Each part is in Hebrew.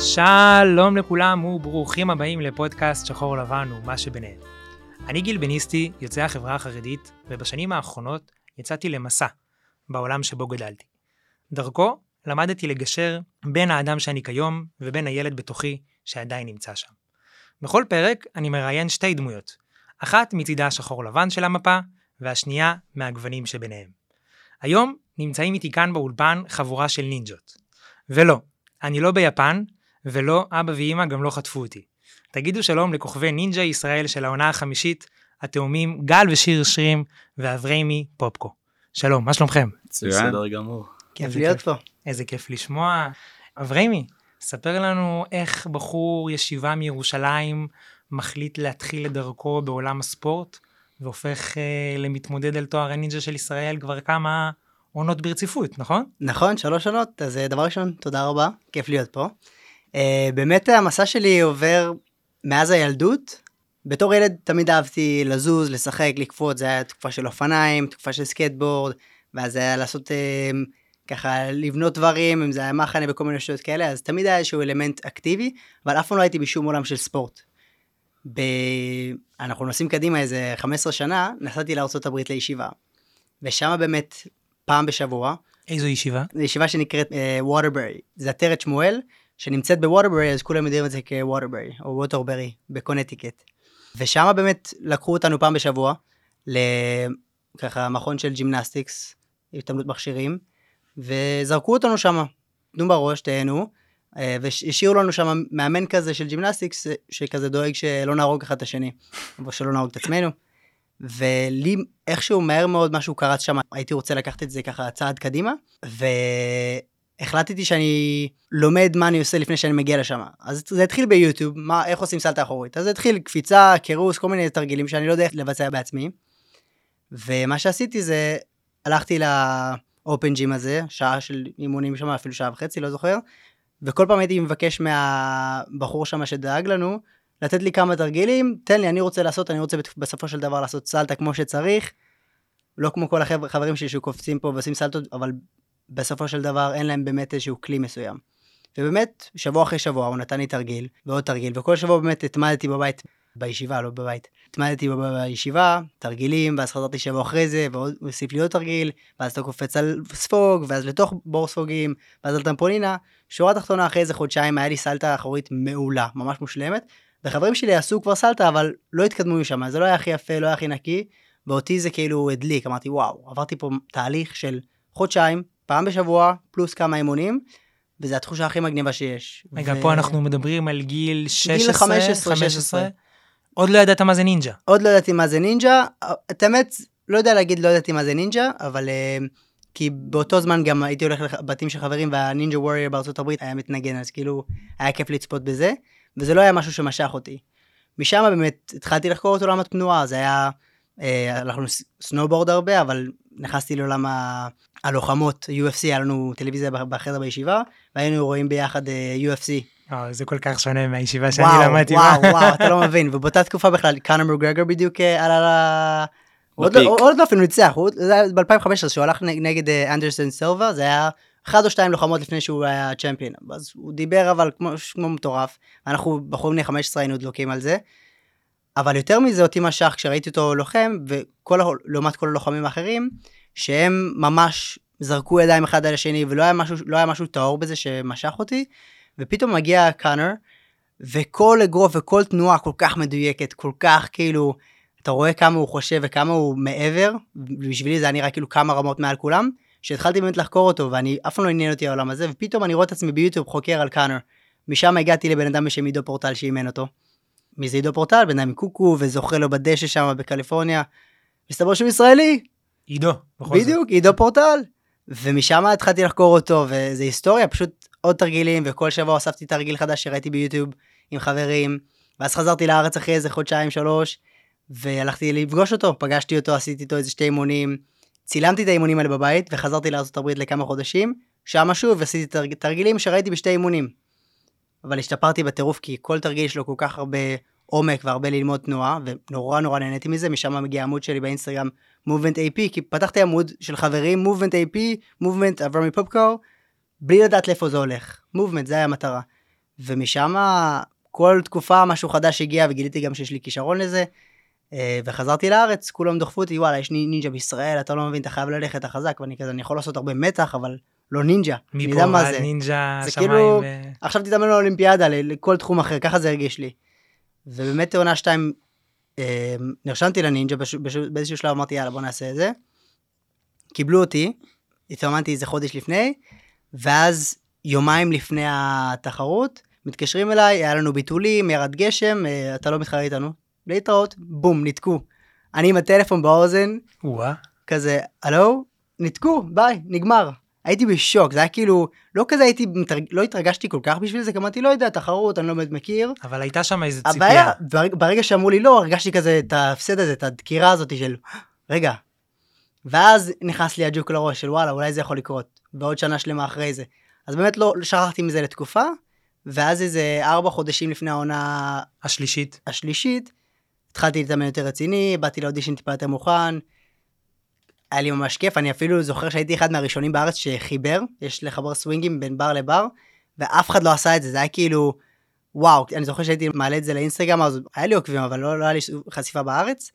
שלום לכולם וברוכים הבאים לפודקאסט שחור לבן ומה שביניהם. אני גיל בניסטי, יוצא החברה החרדית, ובשנים האחרונות יצאתי למסע בעולם שבו גדלתי. דרכו למדתי לגשר בין האדם שאני כיום ובין הילד בתוכי שעדיין נמצא שם. בכל פרק אני מראיין שתי דמויות, אחת מצידה השחור לבן של המפה, והשנייה מהגוונים שביניהם. היום נמצאים איתי כאן באולפן חבורה של נינג'ות. ולא, אני לא ביפן, ולא אבא ואימא גם לא חטפו אותי. תגידו שלום לכוכבי נינג'ה ישראל של העונה החמישית, התאומים גל ושיר שרים ואבריימי פופקו. שלום, מה שלומכם? בסדר גמור. כיף להיות פה. איזה כיף לשמוע. אבריימי, ספר לנו איך בחור ישיבה מירושלים מחליט להתחיל את דרכו בעולם הספורט, והופך אה, למתמודד על תואר הנינג'ה של ישראל כבר כמה עונות ברציפות, נכון? נכון, שלוש עונות, אז אה, דבר ראשון, תודה רבה, כיף להיות פה. אה, באמת המסע שלי עובר מאז הילדות. בתור ילד תמיד אהבתי לזוז, לשחק, לקפוץ, זה היה תקופה של אופניים, תקופה של סקייטבורד, ואז זה היה לעשות אה, ככה לבנות דברים, אם זה היה מחנה וכל מיני שטויות כאלה, אז תמיד היה איזשהו אלמנט אקטיבי, אבל אף פעם לא הייתי בשום עולם של ספורט. ב... אנחנו נוסעים קדימה איזה 15 שנה, נסעתי לארה"ב לישיבה. ושם באמת פעם בשבוע. איזו ישיבה? זו ישיבה שנקראת ווטרברי. אה, זה עטרת שמואל, שנמצאת בווטרברי, אז כולם יודעים את זה כווטרברי, או ווטרברי, בקונטיקט. ושם באמת לקחו אותנו פעם בשבוע, לככה מכון של gymnastics, התעמלות מכשירים, וזרקו אותנו שם, תנו בראש, תהנו, אה, והשאירו לנו שם מאמן כזה של gymnastics, שכזה דואג שלא נהרוג אחד את השני, או שלא נהרוג את עצמנו. ולי איכשהו מהר מאוד משהו קרץ שם, הייתי רוצה לקחת את זה ככה צעד קדימה, והחלטתי שאני לומד מה אני עושה לפני שאני מגיע לשם. אז זה התחיל ביוטיוב, מה, איך עושים סלטה אחורית. אז זה התחיל קפיצה, קירוס, כל מיני תרגילים שאני לא יודע איך לבצע בעצמי. ומה שעשיתי זה, הלכתי לאופן ג'ים הזה, שעה של אימונים שם, אפילו שעה וחצי, לא זוכר, וכל פעם הייתי מבקש מהבחור שם שדאג לנו, לתת לי כמה תרגילים, תן לי, אני רוצה לעשות, אני רוצה בסופו של דבר לעשות סלטה כמו שצריך, לא כמו כל החברים שלי שקופצים פה ועושים סלטות, אבל בסופו של דבר אין להם באמת איזשהו כלי מסוים. ובאמת, שבוע אחרי שבוע הוא נתן לי תרגיל, ועוד תרגיל, וכל שבוע באמת התמדתי בבית, בישיבה, לא בבית. התמדתי בישיבה, תרגילים, ואז חזרתי שבוע אחרי זה, ועוד הוסיף לי עוד תרגיל, ואז אתה קופץ על ספוג, ואז לתוך בור ספוגים, ואז על טמפולינה. שורה תחתונה אחרי איזה חודשיים היה לי סלטה אחורית מעולה, ממש מושלמת, וחברים שלי עשו כבר סלטה, אבל לא התקדמו משם, זה לא היה הכי יפה, לא היה הכי נקי, ואותי זה כאילו הדליק, אמרתי וואו, עברתי פה תהליך של חודשיים, פעם בשבוע, פלוס כמה אימונים, וזו התחושה הכי מגניבה שיש. רגע, ו... פה אנחנו מדברים על גיל 16, גיל 15, 16. עוד לא ידעת מה זה נינג'ה. עוד לא ידעתי מה זה נינג'ה, את האמת, לא יודע להגיד לא ידעתי מה זה נינג'ה, אבל uh, כי באותו זמן גם הייתי הולך לבתים של חברים וה Ninja Warrior בארצות הברית היה מתנגן, אז כאילו היה כיף לצפות בזה. וזה לא היה משהו שמשך אותי. משם באמת התחלתי לחקור את עולם התנועה, זה היה, אה, הלכנו סנובורד הרבה, אבל נכנסתי לעולם. הלוחמות, UFC, היה לנו טלוויזיה בחדר בישיבה, והיינו רואים ביחד אה, UFC. אה, זה כל כך שונה מהישיבה שאני וואו, למדתי. וואו, וואו, אתה לא מבין, ובאותה תקופה בכלל, קונור מקגרגור בדיוק אה, עלה ל... עוד לא, לא אפילו ניצח, זה היה ב-2015 שהוא הלך נגד אה, אנדרסון סילבה, זה היה אחד או שתיים לוחמות לפני שהוא היה צ'מפיון. אז הוא דיבר אבל כמו, כמו מטורף, אנחנו בחורים בני 15 היינו דלוקים על זה. אבל יותר מזה אותי משך כשראיתי אותו לוחם, וכל, לעומת כל הלוחמים האחרים, שהם ממש זרקו ידיים אחד על השני, ולא היה משהו, לא היה משהו טהור בזה שמשך אותי, ופתאום מגיע קאנר, וכל אגרוף וכל תנועה כל כך מדויקת, כל כך כאילו, אתה רואה כמה הוא חושב וכמה הוא מעבר, בשבילי זה היה נראה כאילו כמה רמות מעל כולם, שהתחלתי באמת לחקור אותו, ואני אף פעם לא עניין אותי העולם הזה, ופתאום אני רואה את עצמי ביוטיוב חוקר על קאנר. משם הגעתי לבן אדם בשם עידו פורטל שאימן אותו. מי זה עידו פורטל? בן אדם עם קוקו, וזוכה לו בדשא שם בקליפורניה. מסתבר שהוא ישראלי. עידו, בדיוק, עידו פורטל. ומשם התחלתי לחקור אותו, וזה היסטוריה, פשוט עוד תרגילים, וכל שבוע אספתי תרגיל חדש שראיתי ביוטיוב עם חברים, ואז חזרתי לארץ אחרי איזה חודשיים, שלוש, והלכתי לפגוש אותו, פגשתי אותו, עשיתי איתו איזה שתי אימונים, צילמתי את האימונים האלה בבית וחזרתי לארה"ב לכמה חודשים, שמה שוב עשיתי תרג... תרגילים שראיתי בשתי אימונים. אבל השתפרתי בטירוף כי כל תרגיל יש לו כל כך הרבה עומק והרבה ללמוד תנועה, ונורא נורא נהניתי מזה, משם מגיע העמוד שלי באינסטגרם Movement AP, כי פתחתי עמוד של חברים, Movement AP, Movement אברמי פופקור, בלי לדעת לאיפה זה הולך. Movement, זה היה המטרה. ומשם כל תקופה משהו חדש הגיע וגיליתי גם שיש לי כישרון לזה. אה, וחזרתי לארץ, כולם דחפו אותי, וואלה, יש נינג'ה בישראל, אתה לא מבין, אתה חייב ללכת, אתה חזק, ואני כזה, אני יכול לעשות הרבה מתח, אבל לא נינג'ה. אני מפה מה ועד זה. נינג'ה, זה שמיים. כאילו- ו- עכשיו תתאמן לאולימפיאדה, לכל תחום אחר, ככה זה הרגיש לי. ובאמת עונה שתיים, אה, נרשמתי לנינג'ה, באיזשהו שלב אמרתי, יאללה, בוא נעשה את זה. קיבלו אותי, התאמנתי איזה חודש לפני, ואז יומיים לפני התחרות, מתקשרים אליי, היה לנו ביטולים, ירד גשם, אה, אתה לא מתחרה איתנו. להתראות, בום, ניתקו. אני עם הטלפון באוזן, וואה. כזה, הלו? ניתקו, ביי, נגמר. הייתי בשוק, זה היה כאילו, לא כזה הייתי. לא התרגשתי כל כך בשביל זה, כי אמרתי, לא יודע, תחרות, אני לא באמת מכיר. אבל הייתה שם איזו הבעיה, ציפייה. ברגע, ברגע שאמרו לי לא, הרגשתי כזה את ההפסד הזה, את הדקירה הזאת של, רגע. ואז נכנס לי הג'וק לראש של וואלה, אולי זה יכול לקרות. ועוד שנה שלמה אחרי זה. אז באמת לא, שכחתי מזה לתקופה, ואז איזה ארבע חודשים לפני העונה השלישית. השלישית, התחלתי להתאמן יותר רציני, באתי לאודישן טיפה יותר מוכן. היה לי ממש כיף, אני אפילו זוכר שהייתי אחד מהראשונים בארץ שחיבר, יש לחבר סווינגים בין בר לבר, ואף אחד לא עשה את זה, זה היה כאילו, וואו, אני זוכר שהייתי מעלה את זה לאינסטגרם, אז היה לי עוקבים, אבל לא, לא היה לי חשיפה בארץ.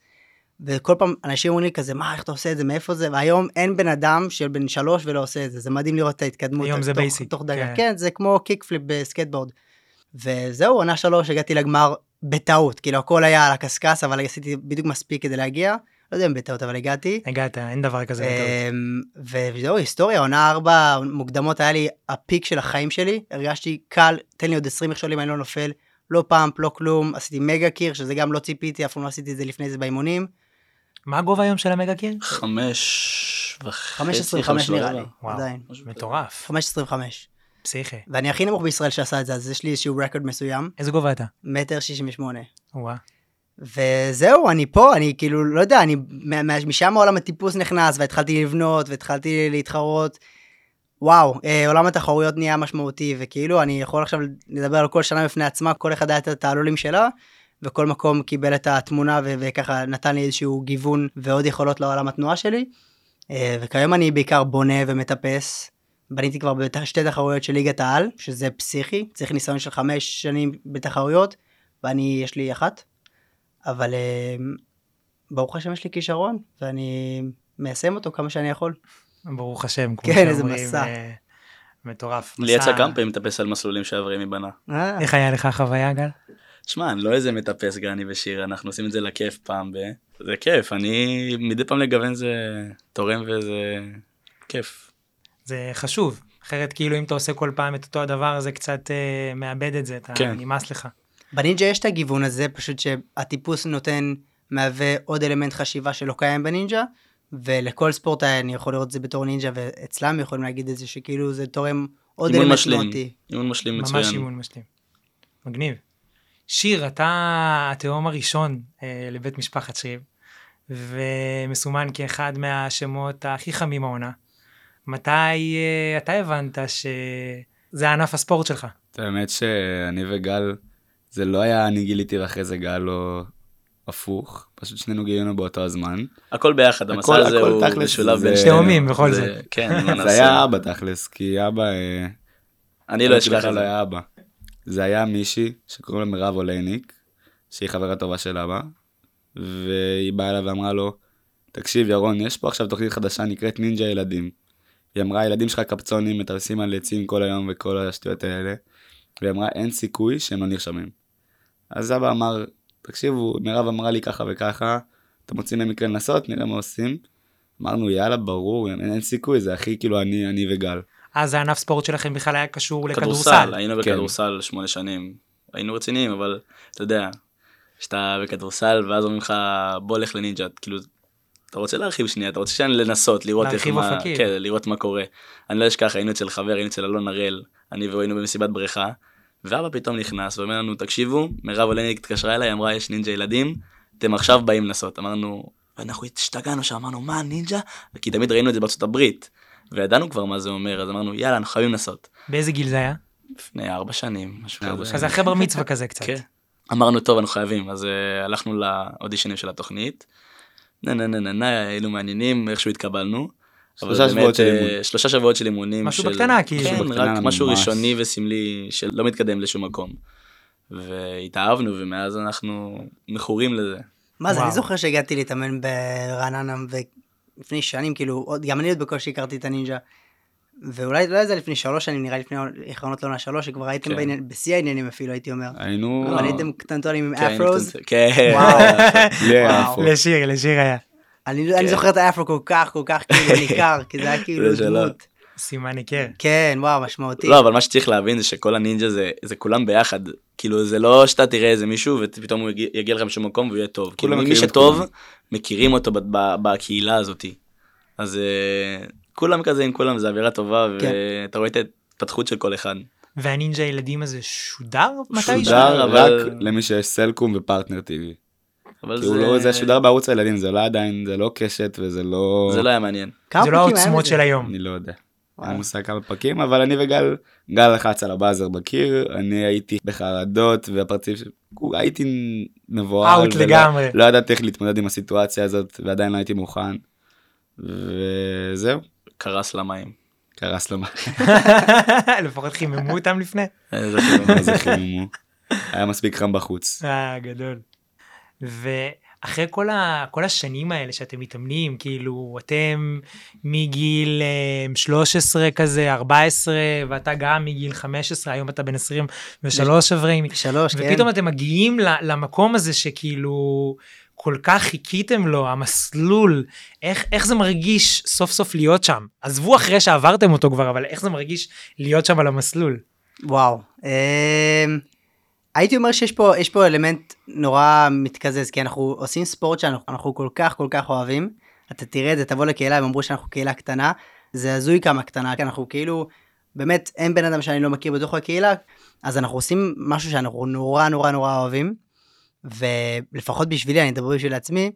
וכל פעם אנשים אומרים לי כזה, מה, איך אתה עושה את זה, מאיפה זה, והיום אין בן אדם של בן שלוש שלא עושה את זה, זה מדהים לראות את ההתקדמות. היום זה basic, תוך דקה, כן. כן, זה כמו kickflip בסקייטבורד. וזהו, עונה שלוש, הגעתי לגמר בטעות, כאילו הכל היה על הקשקש, אבל עשיתי בדיוק מספיק כדי להגיע, לא יודע אם בטעות, אבל הגעתי. הגעת, אין דבר כזה בטעות. אמ, וזהו, היסטוריה, עונה ארבע מוקדמות היה לי ה peak של החיים שלי, הרגשתי קל, תן לי עוד 20 מכשולים, אני לא נופל, לא פאמפ, לא כלום, עשיתי מגה קיר, שזה גם לא ציפיתי, אף פעם לא עשיתי את זה לפני זה באימונים. מה הגובה היום של המגה קיר? חמש וחצי, 15 נראה לי, וואו, עדיין. מטורף. 15-25. פסיכי. ואני הכי נמוך בישראל שעשה את זה, אז יש לי איזשהו רקורד מסוים, איזה גובה אתה? מטר 68. וואה. וזהו, אני פה, אני כאילו, לא יודע, אני, משם עולם הטיפוס נכנס, והתחלתי לבנות, והתחלתי להתחרות. וואו, אה, עולם התחרויות נהיה משמעותי, וכאילו, אני יכול עכשיו לדבר על כל שנה בפני עצמה, כל אחד היה את התעלולים שלה, וכל מקום קיבל את התמונה, ו- וככה נתן לי איזשהו גיוון ועוד יכולות לעולם התנועה שלי. אה, וכיום אני בעיקר בונה ומטפס. בניתי כבר בשתי תחרויות של ליגת העל, שזה פסיכי, צריך ניסיון של חמש שנים בתחרויות, ואני, יש לי אחת. אבל אה, ברוך השם יש לי כישרון, ואני מיישם אותו כמה שאני יכול. ברוך השם, כמו כן, איזה שאומרים, מסע. אה, מטורף. לי יצא כמה פעמים לטפס על מסלולים שאברמי בנה. אה, איך היה לך חוויה, גל? שמע, אני לא איזה מטפס גני ושיר, אנחנו עושים את זה לכיף פעם ב... זה כיף, אני מדי פעם לגוון זה תורם וזה כיף. זה חשוב. אחרת כאילו אם אתה עושה כל פעם את אותו הדבר הזה קצת אה, מאבד את זה, אתה כן. נמאס לך. בנינג'ה יש את הגיוון הזה, פשוט שהטיפוס נותן, מהווה עוד אלמנט חשיבה שלא קיים בנינג'ה, ולכל ספורטאי אני יכול לראות את זה בתור נינג'ה, ואצלם יכולים להגיד את זה, שכאילו זה תורם עוד אימון אלמנט משלים, תנועתי. אימון משלים ממש מצוין. אימון משלים. מגניב. שיר, אתה התאום הראשון אה, לבית משפחת שריב, ומסומן כאחד מהשמות הכי חמים העונה. מתי אה, אתה הבנת שזה ענף הספורט שלך? האמת שאני וגל, זה לא היה אני גיליתי ואחרי זה גל או הפוך, פשוט שנינו גילינו באותו הזמן. הכל ביחד, הכל- המסע הזה הכל הוא משולב בין שתי הומים בכל זה- זאת. כן, זה? היה אבא תכלס, כי אבא... אה, אני לא אשכח את לא זה. היה אבא. זה היה מישהי שקוראים לה מירב אולייניק, שהיא חברה טובה של אבא, והיא באה אליו ואמרה לו, תקשיב ירון, יש פה עכשיו תוכנית חדשה נקראת נינג'ה ילדים. היא אמרה, הילדים שלך קפצונים, מטרסים על עצים כל היום וכל השטויות האלה. והיא אמרה, אין סיכוי שהם לא נרשמים. אז אבא אמר, תקשיבו, מירב אמרה לי ככה וככה, אתם רוצים במקרה לנסות, נראה מה עושים. אמרנו, יאללה, ברור, אין, אין סיכוי, זה הכי כאילו אני, אני וגל. אז הענף ספורט שלכם בכלל היה קשור כדורסל, לכדורסל. היינו כן. בכדורסל שמונה שנים. היינו רציניים, אבל אתה יודע, כשאתה בכדורסל ואז אומרים לך בוא לך לנינג'ה, כאילו, אתה רוצה להרחיב שנייה, אתה רוצה שנייה לנסות, לראות איך להרחיב מה, אופקים. כן, לראות מה קורה. אני לא אשכח, היינו אצל חבר, היינו אצל אלון הראל, אני והוא היינו במסיבת בריכה, ואבא פתאום נכנס ואומר לנו, תקשיבו, מירב אולניק התקשרה אליי, אמרה יש נינג'ה ילדים, אתם עכשיו באים לנסות. אמרנו, ואנחנו השתגענו שם, אמרנו, מה נינג'ה? כי תמיד ראינו את זה בארצות הברית, וידענו כבר מה זה אומר, אז אמרנו, יאללה, אנחנו חייבים לנסות. באיזה גיל זה היה? לפני ארבע שנים, משהו ארבע כזה. אז אחרי בר מצווה כזה קצת. כן. אמרנו טוב אנחנו חייבים אז uh, הלכנו לאודישנים של התוכנית. נה נה נה נה נה היינו מעניינים איכשהו התקבלנו. אבל שלושה באמת, שבועות של אה, אימון. שלושה שבועות של אימונים. משהו של- בקטנה, כאילו. כן, בקטנה רק משהו ממש. ראשוני וסמלי שלא מתקדם לשום מקום. והתאהבנו ומאז אנחנו מכורים לזה. מה זה, אני. זוכר שהגעתי להתאמן ברעננה לפני שנים, כאילו, עוד- גם אני עוד בקושי הכרתי את הנינג'ה. ואולי לא זה לפני שלוש שנים, נראה לי לפני האחרונות לעונה שלוש, שכבר הייתם כן. בעניין- בשיא העניינים אפילו, הייתי אומר. היינו... אבל הייתם קטנטונים עם כן, אפרוז. כן. וואו. לשיר, לשיר היה. אני אני כן. זוכר את האפרו כל כך, כל כך כאילו ניכר, כי זה היה כאילו זה. דמות. סימן היכר. כן, וואו, משמעותי. לא, אבל מה שצריך להבין זה שכל הנינג'ה זה, זה כולם ביחד. כאילו, זה לא שאתה תראה איזה מישהו ופתאום הוא יגיע, יגיע לך משום מקום והוא יהיה טוב. כאילו, מי שטוב, כולם. מכירים אותו ב, ב, בקהילה הזאתי. אז uh, כולם כזה עם כולם, זה אווירה טובה, כן. ואתה רואה את ההתפתחות של כל אחד. והנינג'ה ילדים הזה שודר? שודר, אבל- רק למי שיש סלקום ופרטנר טיווי. אבל כי הוא לא, זה שודר בערוץ הילדים, זה לא עדיין, זה לא קשת וזה לא... זה לא היה מעניין. כמה זה לא היה העוצמות? של היום. אני לא יודע. וואו. אין מושג כמה פרקים, אבל אני וגל, גל לחץ על הבאזר בקיר, אני הייתי בחרדות, והפרצוף, ש- הייתי מבוהל, אאוט לגמרי. לא ידעתי איך להתמודד עם הסיטואציה הזאת, ועדיין לא הייתי מוכן. וזהו, קרס למים. קרס מה לפחות חיממו אותם לפני. איזה. זה חיממו. היה מספיק חם בחוץ. אה, גדול. ואחרי כל, ה, כל השנים האלה שאתם מתאמנים, כאילו, אתם מגיל אה, 13 כזה, 14, ואתה גם מגיל 15, היום אתה בן 23 אברהים, שלוש, כן. ופתאום אתם מגיעים למקום הזה שכאילו כל כך חיכיתם לו, המסלול, איך, איך זה מרגיש סוף סוף להיות שם? עזבו אחרי שעברתם אותו כבר, אבל איך זה מרגיש להיות שם על המסלול? וואו. הייתי אומר שיש פה, יש פה אלמנט נורא מתקזז, כי אנחנו עושים ספורט שאנחנו אנחנו כל כך כל כך אוהבים. אתה תראה את זה, תבוא לקהילה, הם אמרו שאנחנו קהילה קטנה. זה הזוי כמה קטנה, כי אנחנו כאילו, באמת, אין בן אדם שאני לא מכיר בתוך הקהילה, אז אנחנו עושים משהו שאנחנו נורא נורא נורא אוהבים. ולפחות בשבילי, אני אדבר בשביל עצמי,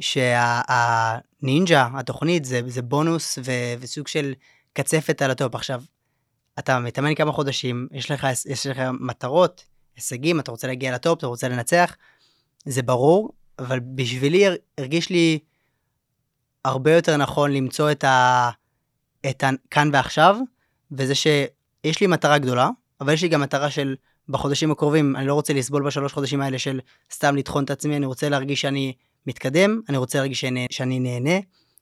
שהנינג'ה, התוכנית, זה, זה בונוס ו, וסוג של קצפת על הטופ. עכשיו, אתה מתאמן כמה חודשים, יש לך, יש לך מטרות, הישגים, אתה רוצה להגיע לטופ, אתה רוצה לנצח, זה ברור, אבל בשבילי הר- הרגיש לי הרבה יותר נכון למצוא את ה... את הכאן ועכשיו, וזה שיש לי מטרה גדולה, אבל יש לי גם מטרה של בחודשים הקרובים, אני לא רוצה לסבול בשלוש חודשים האלה של סתם לטחון את עצמי, אני רוצה להרגיש שאני מתקדם, אני רוצה להרגיש שאני, שאני נהנה,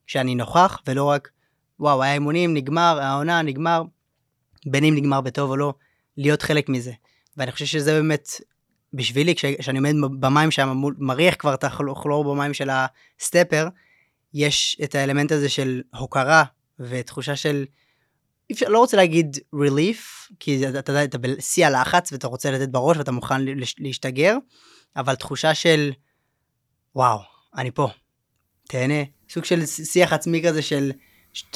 שאני נוכח, ולא רק, וואו, היה אימונים, נגמר, העונה, נגמר, בין אם נגמר בטוב או לא, להיות חלק מזה. ואני חושב שזה באמת, בשבילי, כש, כשאני עומד במים שם, מריח כבר את הכלור במים של הסטפר, יש את האלמנט הזה של הוקרה ותחושה של, אפשר, לא רוצה להגיד relief, כי אתה יודע, אתה בשיא הלחץ ואתה רוצה לתת בראש ואתה מוכן להשתגר, אבל תחושה של, וואו, אני פה, תהנה, סוג של שיח עצמי כזה של,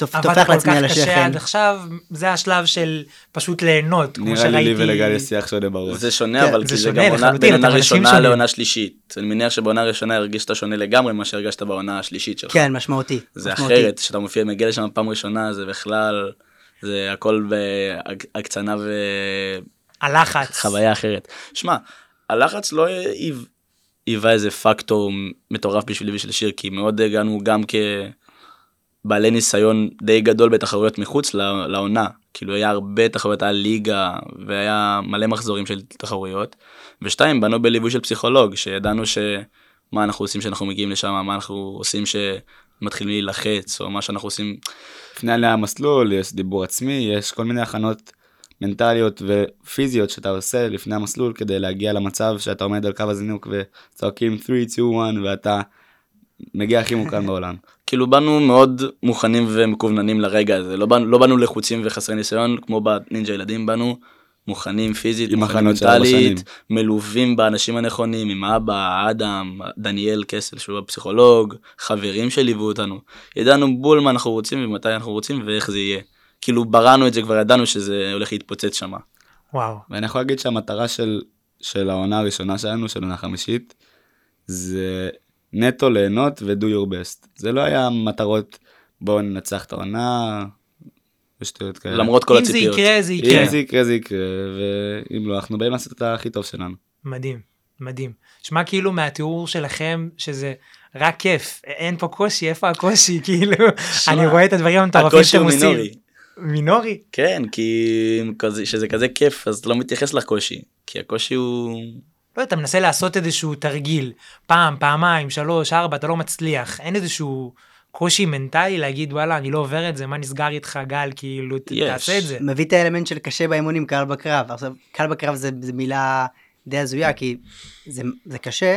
עבדת טופח כל לעצמי על כך קשה השכם. עד עכשיו, זה השלב של פשוט ליהנות, כמו נראה לי לי שראיתי. ולגל יש שיח שונה בראש. זה שונה, כן, אבל זה כי זה גם עונה, בין עונה ראשונה. לעונה שלישית. אני מניח שבעונה הראשונה הרגשת שונה לגמרי ממה שהרגשת בעונה השלישית שלך. כן, משמעותי. זה. אחרת, כשאתה מופיע, מגיע לשם פעם ראשונה, זה בכלל, זה הכל בהקצנה הלחץ. וחוויה אחרת. שמע, הלחץ לא היו- היווה איזה פקטור מטורף בשבילי ושל שיר, כי מאוד הגענו גם כבעלי ניסיון די גדול בתחרויות מחוץ לעונה. כאילו היה הרבה תחרויות, היה ליגה, והיה מלא מחזורים של תחרויות. ושתיים, בנו בליווי של פסיכולוג, שידענו ש... מה אנחנו עושים כשאנחנו מגיעים לשם, מה אנחנו עושים שמתחילים להילחץ, או מה שאנחנו עושים. לפני עליה המסלול, יש דיבור עצמי, יש כל מיני הכנות מנטליות ופיזיות שאתה עושה לפני המסלול כדי להגיע למצב שאתה עומד על קו הזינוק וצועקים 3, 2, 1 ואתה מגיע הכי מוקרן בעולם. כאילו באנו מאוד מוכנים ומקווננים לרגע הזה, לא באנו, לא באנו לחוצים וחסרי ניסיון, כמו בנינג'ה ילדים, באנו מוכנים פיזית, עם מוכנים. מנטלית, מלווים באנשים הנכונים, עם אבא, אדם, דניאל קסל שהוא הפסיכולוג, חברים שליוו אותנו. ידענו בול מה אנחנו רוצים ומתי אנחנו רוצים ואיך זה יהיה. כאילו בראנו את זה, כבר ידענו שזה הולך להתפוצץ שם. וואו. ואני יכול להגיד שהמטרה של, של העונה הראשונה שלנו, של עונה חמישית, זה נטו ליהנות ו-do your best. זה לא היה מטרות בואו ננצח את העונה ושטויות כאלה. למרות כל אם זה הציפיות. יקרה, זה יקרה. אם זה יקרה זה יקרה, ואם לא, אנחנו באים לעשות את הכי טוב שלנו. מדהים, מדהים. שמע כאילו מהתיאור שלכם, שזה רק כיף, אין פה קושי, איפה הקושי, כאילו, שמע, אני רואה את הדברים המטורפים הקושי שאתם הוא עושים. מינורי. מינורי? כן, כי כזה- שזה כזה כיף, אז לא מתייחס לקושי. כי הקושי הוא... לא, אתה מנסה לעשות איזשהו תרגיל, פעם, פעמיים, שלוש, ארבע, אתה לא מצליח, אין איזשהו קושי מנטלי להגיד וואלה אני לא עובר את זה, מה נסגר איתך גל, כאילו יש. תעשה את זה. מביא את האלמנט של קשה באימונים, קל בקרב. עכשיו, קל בקרב זה, זה מילה די הזויה, כי זה, זה קשה.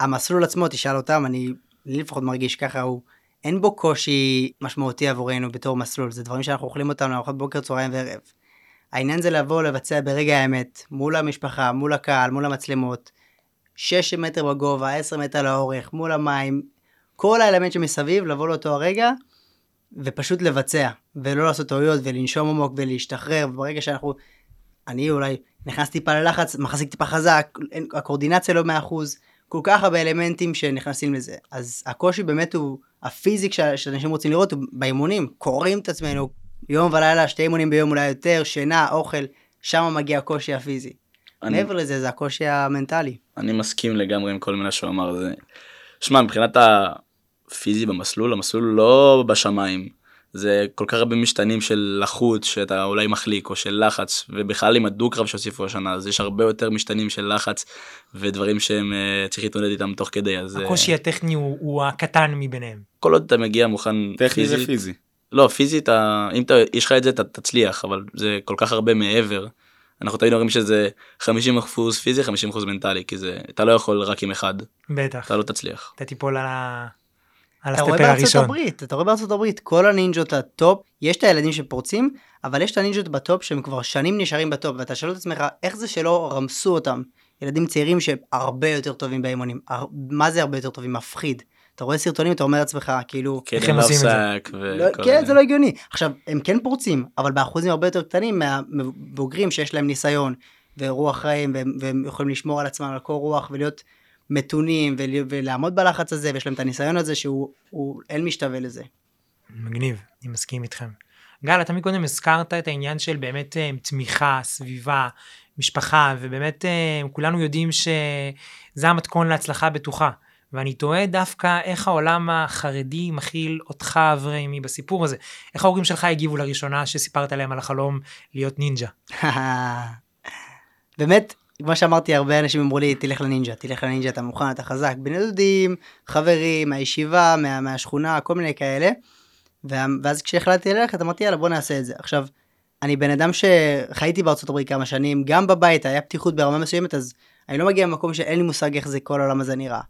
המסלול עצמו, תשאל אותם, אני, לי לפחות מרגיש ככה, הוא, אין בו קושי משמעותי עבורנו בתור מסלול, זה דברים שאנחנו אוכלים אותם לארוחת בוקר, צהריים וערב. העניין זה לבוא לבצע ברגע האמת, מול המשפחה, מול הקהל, מול המצלמות, 6 מטר בגובה, 10 מטר לאורך, מול המים, כל האלמנט שמסביב, לבוא לאותו הרגע, ופשוט לבצע, ולא לעשות טעויות, ולנשום עמוק, ולהשתחרר, וברגע שאנחנו, אני אולי נכנס טיפה ללחץ, מחזיק טיפה חזק, הקואורדינציה לא 100%, כל כך הרבה אלמנטים שנכנסים לזה. אז הקושי באמת הוא, הפיזיק שאנשים רוצים לראות הוא באימונים, קוראים את עצמנו, יום ולילה, שתי אימונים ביום אולי יותר, שינה, אוכל, שם מגיע הקושי הפיזי. אני- מעבר לזה, זה הקושי המנטלי. אני מסכים לגמרי עם כל מילה שהוא אמר. זה... שמע, מבחינת הפיזי במסלול, המסלול לא בשמיים. זה כל כך הרבה משתנים של לחוץ שאתה אולי מחליק, או של לחץ, ובכלל עם הדו-קרב שהוסיפו השנה, אז יש הרבה יותר משתנים של לחץ ודברים שהם אה, צריך להתמודד איתם תוך כדי, אז אה, הקושי הטכני הוא, הוא הקטן מביניהם. כל עוד אתה מגיע מוכן טכני פיזית, ופיזי. לא פיזית, אם אתה, יש לך את זה אתה תצליח, אבל זה כל כך הרבה מעבר. אנחנו תמיד אומרים שזה 50% פיזי, 50% מנטלי, כי זה, אתה לא יכול רק עם אחד, בטח, אתה לא תצליח. אתה תיפול על, ה... על אתה רואה בארצות הראשון. הברית, אתה רואה בארצות הברית, כל הנינג'ות הטופ, יש את הילדים שפורצים, אבל יש את הנינג'ות בטופ שהם כבר שנים נשארים בטופ, ואתה שואל את עצמך, איך זה שלא רמסו אותם? ילדים צעירים שהרבה יותר טובים באימונים. הר... מה זה הרבה יותר טובים? מפחיד. אתה רואה סרטונים, אתה אומר לעצמך, כאילו, כן, איך הם עושים את זה? לא, כן. זה לא הגיוני. עכשיו, הם כן פורצים, אבל באחוזים הרבה יותר קטנים מהבוגרים שיש להם ניסיון ורוח חיים, והם, והם יכולים לשמור על עצמם על קור רוח ולהיות מתונים ול, ולעמוד בלחץ הזה, ויש להם את הניסיון הזה שהוא הוא, אין משתווה לזה. מגניב, אני מסכים איתכם. גל, אתה מקודם הזכרת את העניין של באמת אה, תמיכה, סביבה, משפחה, ובאמת אה, כולנו יודעים שזה המתכון להצלחה בטוחה. ואני תוהה דווקא איך העולם החרדי מכיל אותך ורמי בסיפור הזה. איך ההורים שלך הגיבו לראשונה שסיפרת להם על החלום להיות נינג'ה? באמת, כמו שאמרתי, הרבה אנשים אמרו לי, תלך לנינג'ה, תלך לנינג'ה, אתה מוכן, אתה חזק. בני דודים, חברים, מהישיבה, מה, מהשכונה, כל מיני כאלה. ואז כשהחלטתי ללכת, אמרתי, יאללה, בוא נעשה את זה. עכשיו, אני בן אדם שחייתי בארצות הברית כמה שנים, גם בבית היה פתיחות ברמה מסוימת, אז אני לא מגיע ממקום שאין לי מושג איך זה כל העולם הזה נראה.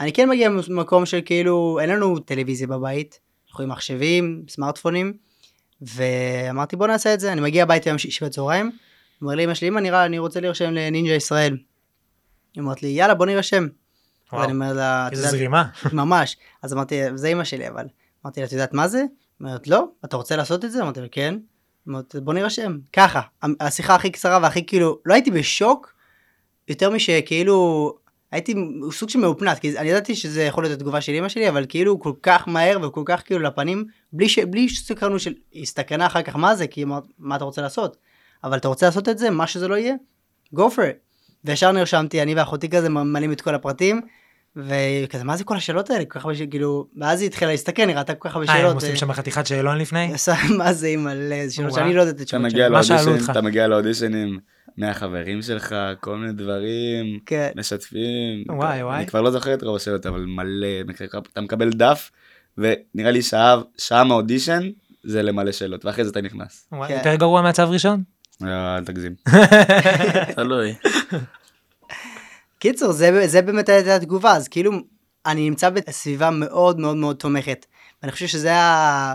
אני כן מגיע ממקום של כאילו, אין לנו טלוויזיה בבית, אנחנו עם מחשבים, סמארטפונים, ואמרתי בוא נעשה את זה, אני מגיע הביתה יום שישי בצהריים, אומר לי אמא שלי, אמא נראה, אני רוצה להירשם לנינג'ה ישראל. היא אומרת לי, יאללה בוא נירשם. וואו, אני אומר לה, "את איזה יודעת, זרימה. ממש. אז אמרתי, זה אמא שלי אבל. אמרתי לה, את יודעת מה זה? אומרת, לא, אתה רוצה לעשות את זה? אמרתי לה, כן. אמרתי, בוא נירשם. ככה, השיחה הכי קצרה והכי כאילו, לא הייתי בשוק, יותר משכאילו, הייתי סוג של מאופנת, כי אני ידעתי שזה יכול להיות התגובה של אמא שלי, אבל כאילו כל כך מהר וכל כך כאילו לפנים, בלי, ש, בלי סקרנות של, הסתכנה אחר כך מה זה, כי אמרת, מה אתה רוצה לעשות? אבל אתה רוצה לעשות את זה, מה שזה לא יהיה, go for it. וישר נרשמתי, אני ואחותי כזה ממלאים את כל הפרטים, וכזה, מה זה כל השאלות האלה? כל כך הרבה, ש- כאילו, ואז היא התחילה להסתכל, נראתה כל כך הרבה אה, הם שאלות. עושים שם חתיכת שאלון לפני? עושה, מה זה עם מלא זה שאלות. שאני לא יודעת את אתה התשובות מגיע שלהם. מה שאלו לאודישן, אותך? אתה מגיע לאודישנים מהחברים שלך, כל מיני דברים, כן. משתפים. וואי, וואי. אני כבר לא זוכר את רוב השאלות, אבל מלא, אתה מקבל דף, ונראה לי שעה, שעה מהאודישן, זה למלא שאלות, ואחרי זה אתה נכנס. כן. יותר גרוע מהצו ראשון? אה, אל תגזים. תלוי. קיצור, זה, זה באמת הייתה התגובה, אז כאילו, אני נמצא בסביבה מאוד מאוד מאוד תומכת. ואני חושב שזה ה...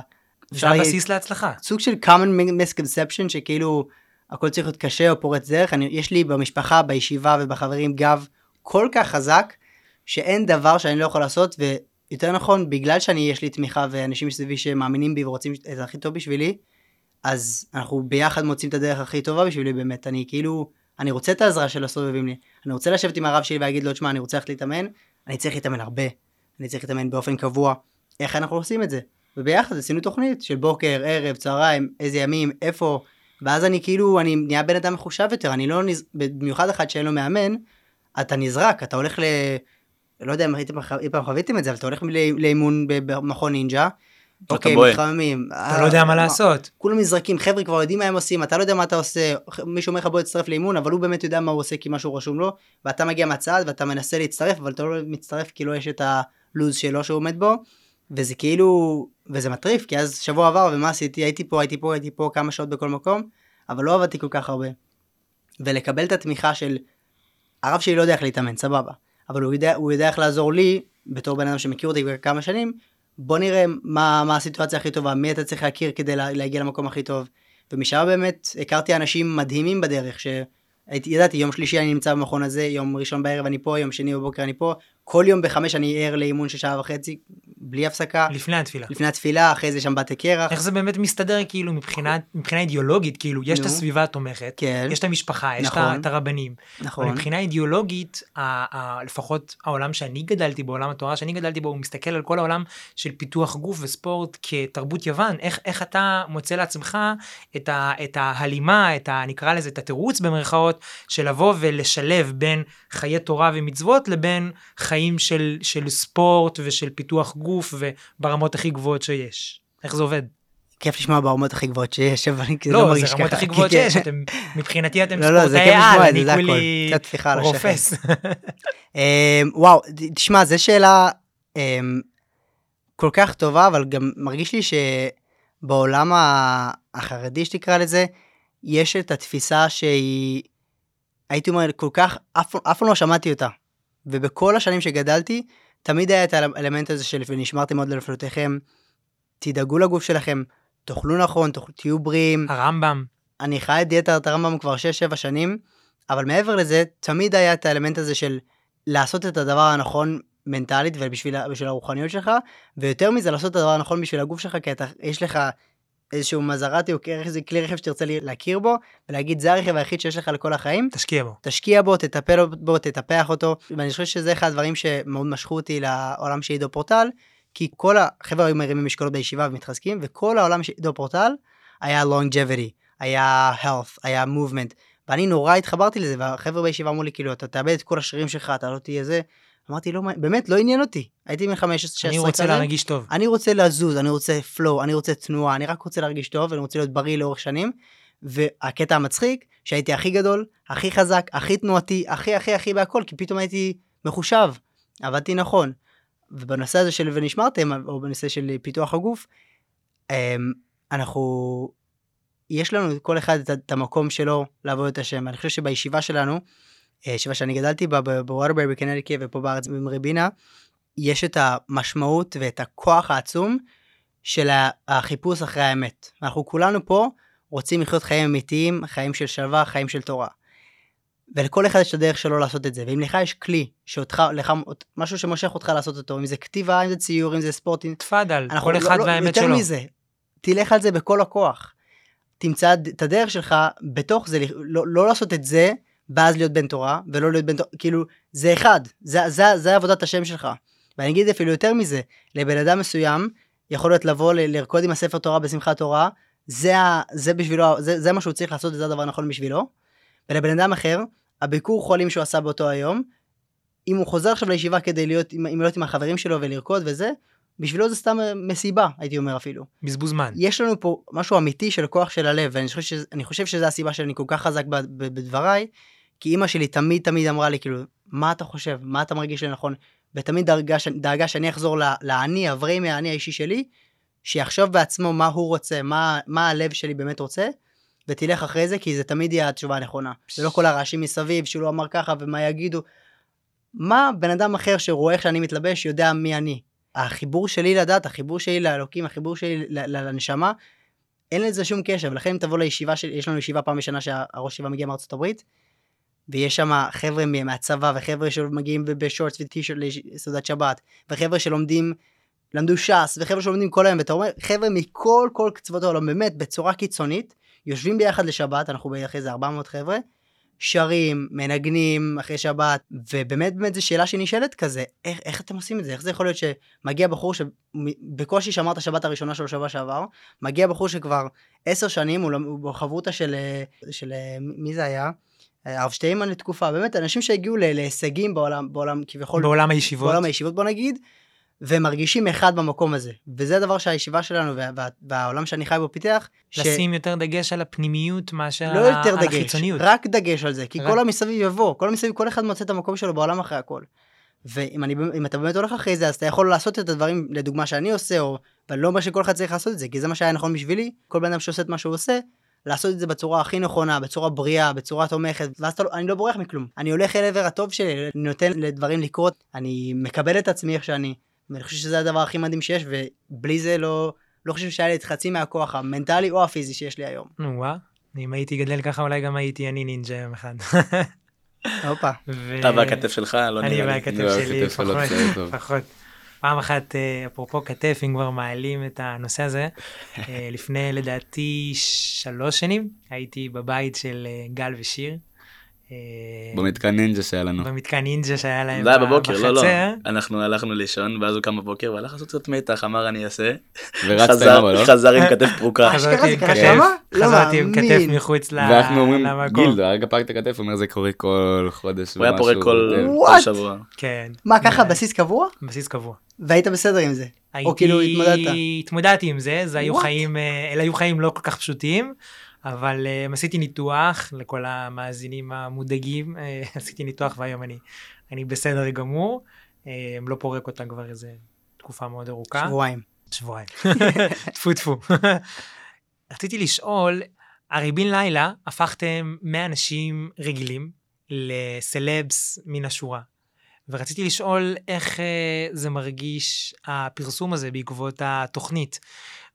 זה הבסיס להצלחה. סוג של common misconception שכאילו הכל צריך להיות קשה או פורץ דרך. אני, יש לי במשפחה, בישיבה ובחברים גב כל כך חזק, שאין דבר שאני לא יכול לעשות, ויותר נכון, בגלל שאני, יש לי תמיכה ואנשים מסביבי שמאמינים בי ורוצים את הכי טוב בשבילי, אז אנחנו ביחד מוצאים את הדרך הכי טובה בשבילי באמת. אני כאילו, אני רוצה את העזרה של הסובבים לי. אני רוצה לשבת עם הרב שלי ולהגיד לו, תשמע, אני רוצה ללכת להתאמן, אני צריך להתאמן הרבה. אני צריך להתאמן באופן קבוע. איך אנחנו עושים את זה? וביחד עשינו תוכנית של בוקר, ערב, צהריים, איזה ימים, איפה, ואז אני כאילו, אני נהיה בן אדם מחושב יותר, אני לא, נז... במיוחד אחד שאין לו מאמן, אתה נזרק, אתה הולך ל... לא יודע אם הייתם אי פעם חוויתם את זה, אבל אתה הולך לא- לאימון במכון נינג'ה, אוקיי. מתחממים. אתה לא יודע מה לעשות. כולם נזרקים, חבר'ה כבר יודעים מה הם עושים, אתה לא יודע מה אתה עושה, מישהו אומר לך בוא תצטרף לאימון, אבל הוא באמת יודע מה הוא עושה כי משהו רשום לו, ואתה מגיע מהצד ואתה מנסה להצטרף, אבל אתה לא מצטרף כי לא יש את הלו"ז שלו שהוא עומד בו, וזה כאילו, וזה מטריף, כי אז שבוע עבר ומה עשיתי, הייתי פה, הייתי פה, הייתי פה כמה שעות בכל מקום, אבל לא עבדתי כל כך הרבה. ולקבל את התמיכה של, הרב שלי לא יודע איך להתאמן, סבבה, אבל הוא יודע, הוא יודע איך לעזור לי, בתור בן אדם שמכיר אותי כבר כמה שנים, בוא נראה מה, מה הסיטואציה הכי טובה, מי אתה צריך להכיר כדי לה, להגיע למקום הכי טוב. ומשם באמת הכרתי אנשים מדהימים בדרך, שהייתי, ידעתי, יום שלישי אני נמצא במכון הזה, יום ראשון בערב אני פה, יום שני בבוקר אני פה, כל יום בחמש אני ער לאימון של שעה וחצי, בלי הפסקה, לפני התפילה. לפני התפילה, אחרי זה שם בתי קרח. איך זה באמת מסתדר כאילו מבחינה, מבחינה אידיאולוגית, כאילו יש את נו. הסביבה התומכת, כן, יש את המשפחה, יש את נכון. את הרבנים, נכון, מבחינה אידיאולוגית, ה- ה- לפחות העולם שאני גדלתי בו, עולם התורה שאני גדלתי בו, הוא מסתכל על כל העולם של פיתוח גוף וספורט כתרבות יוון, איך, איך אתה מוצא לעצמך את, ה, את ההלימה, את ה... נקרא לזה את התירוץ במרכאות, של לבוא ולשלב בין חיי תורה ומצוות לבין חיים של, של ספורט ושל פיתוח גוף וברמות הכי גבוהות שיש. איך זה עובד? כיף לשמוע ברמות הכי גבוהות שיש, אבל אני לא, מרגיש זה רמות ככה, הכי כי- גבוהות כן. שיש, אתם, מבחינתי אתם לא, לא, זה ספורטאי על, אני. כולי. רופס. אמ, וואו, תשמע, זו שאלה אמ, כל כך טובה, אבל גם מרגיש לי שבעולם החרדי, שתקרא לזה, יש את התפיסה שהיא, הייתי אומר, כל כך, אף פעם לא שמעתי אותה. ובכל השנים שגדלתי, תמיד היה את האלמנט הזה של ונשמרתם מאוד לנפלותיכם, תדאגו לגוף שלכם, תאכלו נכון, תאכלו- תהיו בריאים. הרמב"ם, אני חי את דיאטת הרמב"ם כבר 6-7 שנים, אבל מעבר לזה, תמיד היה את האלמנט הזה של לעשות את הדבר הנכון מנטלית ובשביל הרוחניות שלך, ויותר מזה לעשות את הדבר הנכון בשביל הגוף שלך, כי אתה, יש לך איזשהו מזרטי או איזה כלי רכב שתרצה להכיר בו, ולהגיד זה הרכב היחיד שיש לך לכל החיים, תשקיע בו. תשקיע בו, תטפל בו, תטפח אותו, ואני חושב שזה אחד הדברים שמאוד משכו אותי לעולם של עידו פורטל, כי כל החבר'ה היו מרימים משקולות בישיבה ומתחזקים, וכל העולם של עידו פורטל היה longevity, היה health, היה movement, ואני נורא התחברתי לזה, והחבר'ה בישיבה אמרו לי, כאילו, אתה תאבד את כל השרירים שלך, אתה לא תהיה זה. אמרתי, לא, באמת, לא עניין אותי. הייתי בן 15-16 אני רוצה להרגיש טוב. אני רוצה לזוז, אני רוצה flow, אני רוצה תנועה, אני רק רוצה להרגיש טוב, ואני רוצה להיות בריא לאורך שנים. והקטע המצחיק, שהייתי הכי גדול, הכי חזק, הכי תנועתי, הכי הכי הכי בהכל, כי פתאום הייתי מחושב, עבדתי נכון. ובנושא הזה של ונשמרתם, או בנושא של פיתוח הגוף, אמ, אנחנו, יש לנו כל אחד את- המקום שלו לעבוד את השם. אני חושב שבישיבה שלנו, ישיבה שאני גדלתי בה בווטרברי בקנדיקי ופה בארץ במריבינה, יש את המשמעות ואת הכוח העצום של החיפוש אחרי האמת. אנחנו כולנו פה רוצים לחיות חיים אמיתיים, חיים של שלווה, חיים של תורה. ולכל אחד יש את הדרך שלו לעשות את זה, ואם לך יש כלי שאותך, לך, משהו שמושך אותך לעשות אותו, אם זה כתיבה, אם זה ציור, אם זה ספורט, תפאדל, כל לא- אחד לא- והאמת יותר שלו. מזה, תלך על זה בכל הכוח. תמצא את הדרך שלך בתוך זה, לא, לא לעשות את זה, ואז להיות בן תורה, ולא להיות בן תורה, כאילו, זה אחד, זה, זה, זה עבודת השם שלך. ואני אגיד אפילו יותר מזה, לבן אדם מסוים, יכול להיות לבוא ל- לרקוד עם הספר תורה בשמחת תורה, זה, ה, זה בשבילו, זה, זה מה שהוא צריך לעשות, וזה הדבר הנכון בשבילו. ולבן אדם אחר, הביקור חולים שהוא עשה באותו היום, אם הוא חוזר עכשיו לישיבה כדי להיות, עם- עם, להיות עם החברים שלו ולרקוד וזה, בשבילו זה סתם אה, מסיבה, הייתי אומר אפילו. בזבוז זמן. יש לנו פה משהו אמיתי של כוח של הלב, ואני חושב, שזה, חושב שזו הסיבה שאני כל כך חזק בדבריי, כי אימא שלי תמיד תמיד אמרה לי, כאילו, מה אתה חושב? מה אתה מרגיש לנכון? ותמיד דאגה, דאגה שאני אחזור לאני, אברי מהאני האישי שלי, שיחשוב בעצמו מה הוא רוצה, מה, מה הלב שלי באמת רוצה, ותלך אחרי זה, כי זה תמיד יהיה התשובה הנכונה. זה לא כל הרעשים מסביב, שהוא לא אמר ככה ומה יגידו. מה בן אדם אחר שרואה איך שאני מתלבש יודע מי אני. החיבור שלי לדת, החיבור שלי לאלוקים, החיבור שלי לנשמה, אין לזה שום קשר, ולכן אם תבוא לישיבה יש לנו ישיבה פעם בשנה שהראש ישיבה מגיע מארצות הברית, ויש שם חבר'ה מה- מהצבא, וחבר'ה שמגיעים בשורטס וטישרט לסעודת שבת, וחבר'ה שלומדים, למדו ש"ס, וחבר'ה שלומדים כל היום, ואתה אומר, חבר'ה מכל כל קצוות העולם, באמת, בצורה קיצונית, יושבים ביחד לשבת, אנחנו בערך איזה 400 חבר'ה, שרים, מנגנים אחרי שבת, ובאמת באמת זו שאלה שנשאלת כזה, איך, איך אתם עושים את זה? איך זה יכול להיות שמגיע בחור שבקושי שמר את השבת הראשונה שלו שבוע שעבר, מגיע בחור שכבר עשר שנים, הוא, הוא בחברותה של, של, מי זה היה? הרב שטיימן לתקופה, באמת אנשים שהגיעו להישגים בעולם, בעולם כביכול, בעולם הישיבות. בעולם הישיבות בוא נגיד, ומרגישים אחד במקום הזה. וזה הדבר שהישיבה שלנו וה, וה, והעולם שאני חי בו פיתח, ש- לשים יותר דגש על הפנימיות מאשר לא יותר על דגש, החיצוניות. רק דגש על זה, כי רק- כל המסביב יבוא, כל המסביב, כל אחד מוצא את המקום שלו בעולם אחרי הכל. ואם אני, אתה באמת הולך אחרי זה, אז אתה יכול לעשות את הדברים, לדוגמה שאני עושה, או, ואני לא אומר שכל אחד צריך לעשות את זה, כי זה מה שהיה נכון בשבילי, כל בן אדם שעושה את מה שהוא עושה, לעשות את זה בצורה הכי נכונה, בצורה בריאה, בצורה תומכת, ואז אתה, לא- אני לא בורח מכלום. אני הולך אל עבר הטוב שלי, אני נותן לדברים לקרות, אני מקבל את עצמי איך שאני, ואני חושב שזה הדבר הכי מדהים שיש, ובלי זה לא, לא חושב שהיה לי את חצי מהכוח המנטלי או הפיזי שיש לי היום. נו, וואה. אם הייתי גדל ככה, אולי גם הייתי אני נינג'ה יום אחד. הופה. אתה והכתף שלך, לא אני נראה לי. והכתף לא, שלי, פחות. פחות. פעם אחת, אה, אפרופו כתף, אם כבר מעלים את הנושא הזה, אה, לפני לדעתי שלוש שנים, הייתי בבית של אה, גל ושיר. אה, במתקן נינג'ה שהיה לנו. במתקן נינג'ה שהיה להם זה היה בבוקר, לא, לא. בחצר. אנחנו הלכנו לישון, ואז הוא קם בבוקר והלך לעשות קצת מתח, אמר אני אעשה. ורצת אבא, לא? חזר עם כתף פרוקה. חזרתי עם כתף? לא עם כתף. מחוץ ל- ואנחנו אומרים, למקום. גיל, הרגע פרק את הכתף, הוא אומר זה קורה כל חודש. הוא היה פורק כל? שבוע. כן. מה, ככה בסיס קבוע? בסיס קבוע. והיית בסדר עם זה? או כאילו התמודדת? התמודדתי עם זה, זה היו What? חיים, אה, אלה היו חיים לא כל כך פשוטים, אבל אה, עשיתי ניתוח לכל המאזינים המודאגים, אה, עשיתי ניתוח והיום אני, אני בסדר גמור, אה, לא פורק אותה כבר איזה תקופה מאוד ארוכה. שבועיים. שבועיים. טפו טפו. רציתי לשאול, הרי בן לילה הפכתם מאנשים רגילים לסלבס מן השורה. ורציתי לשאול איך אה, זה מרגיש הפרסום הזה בעקבות התוכנית.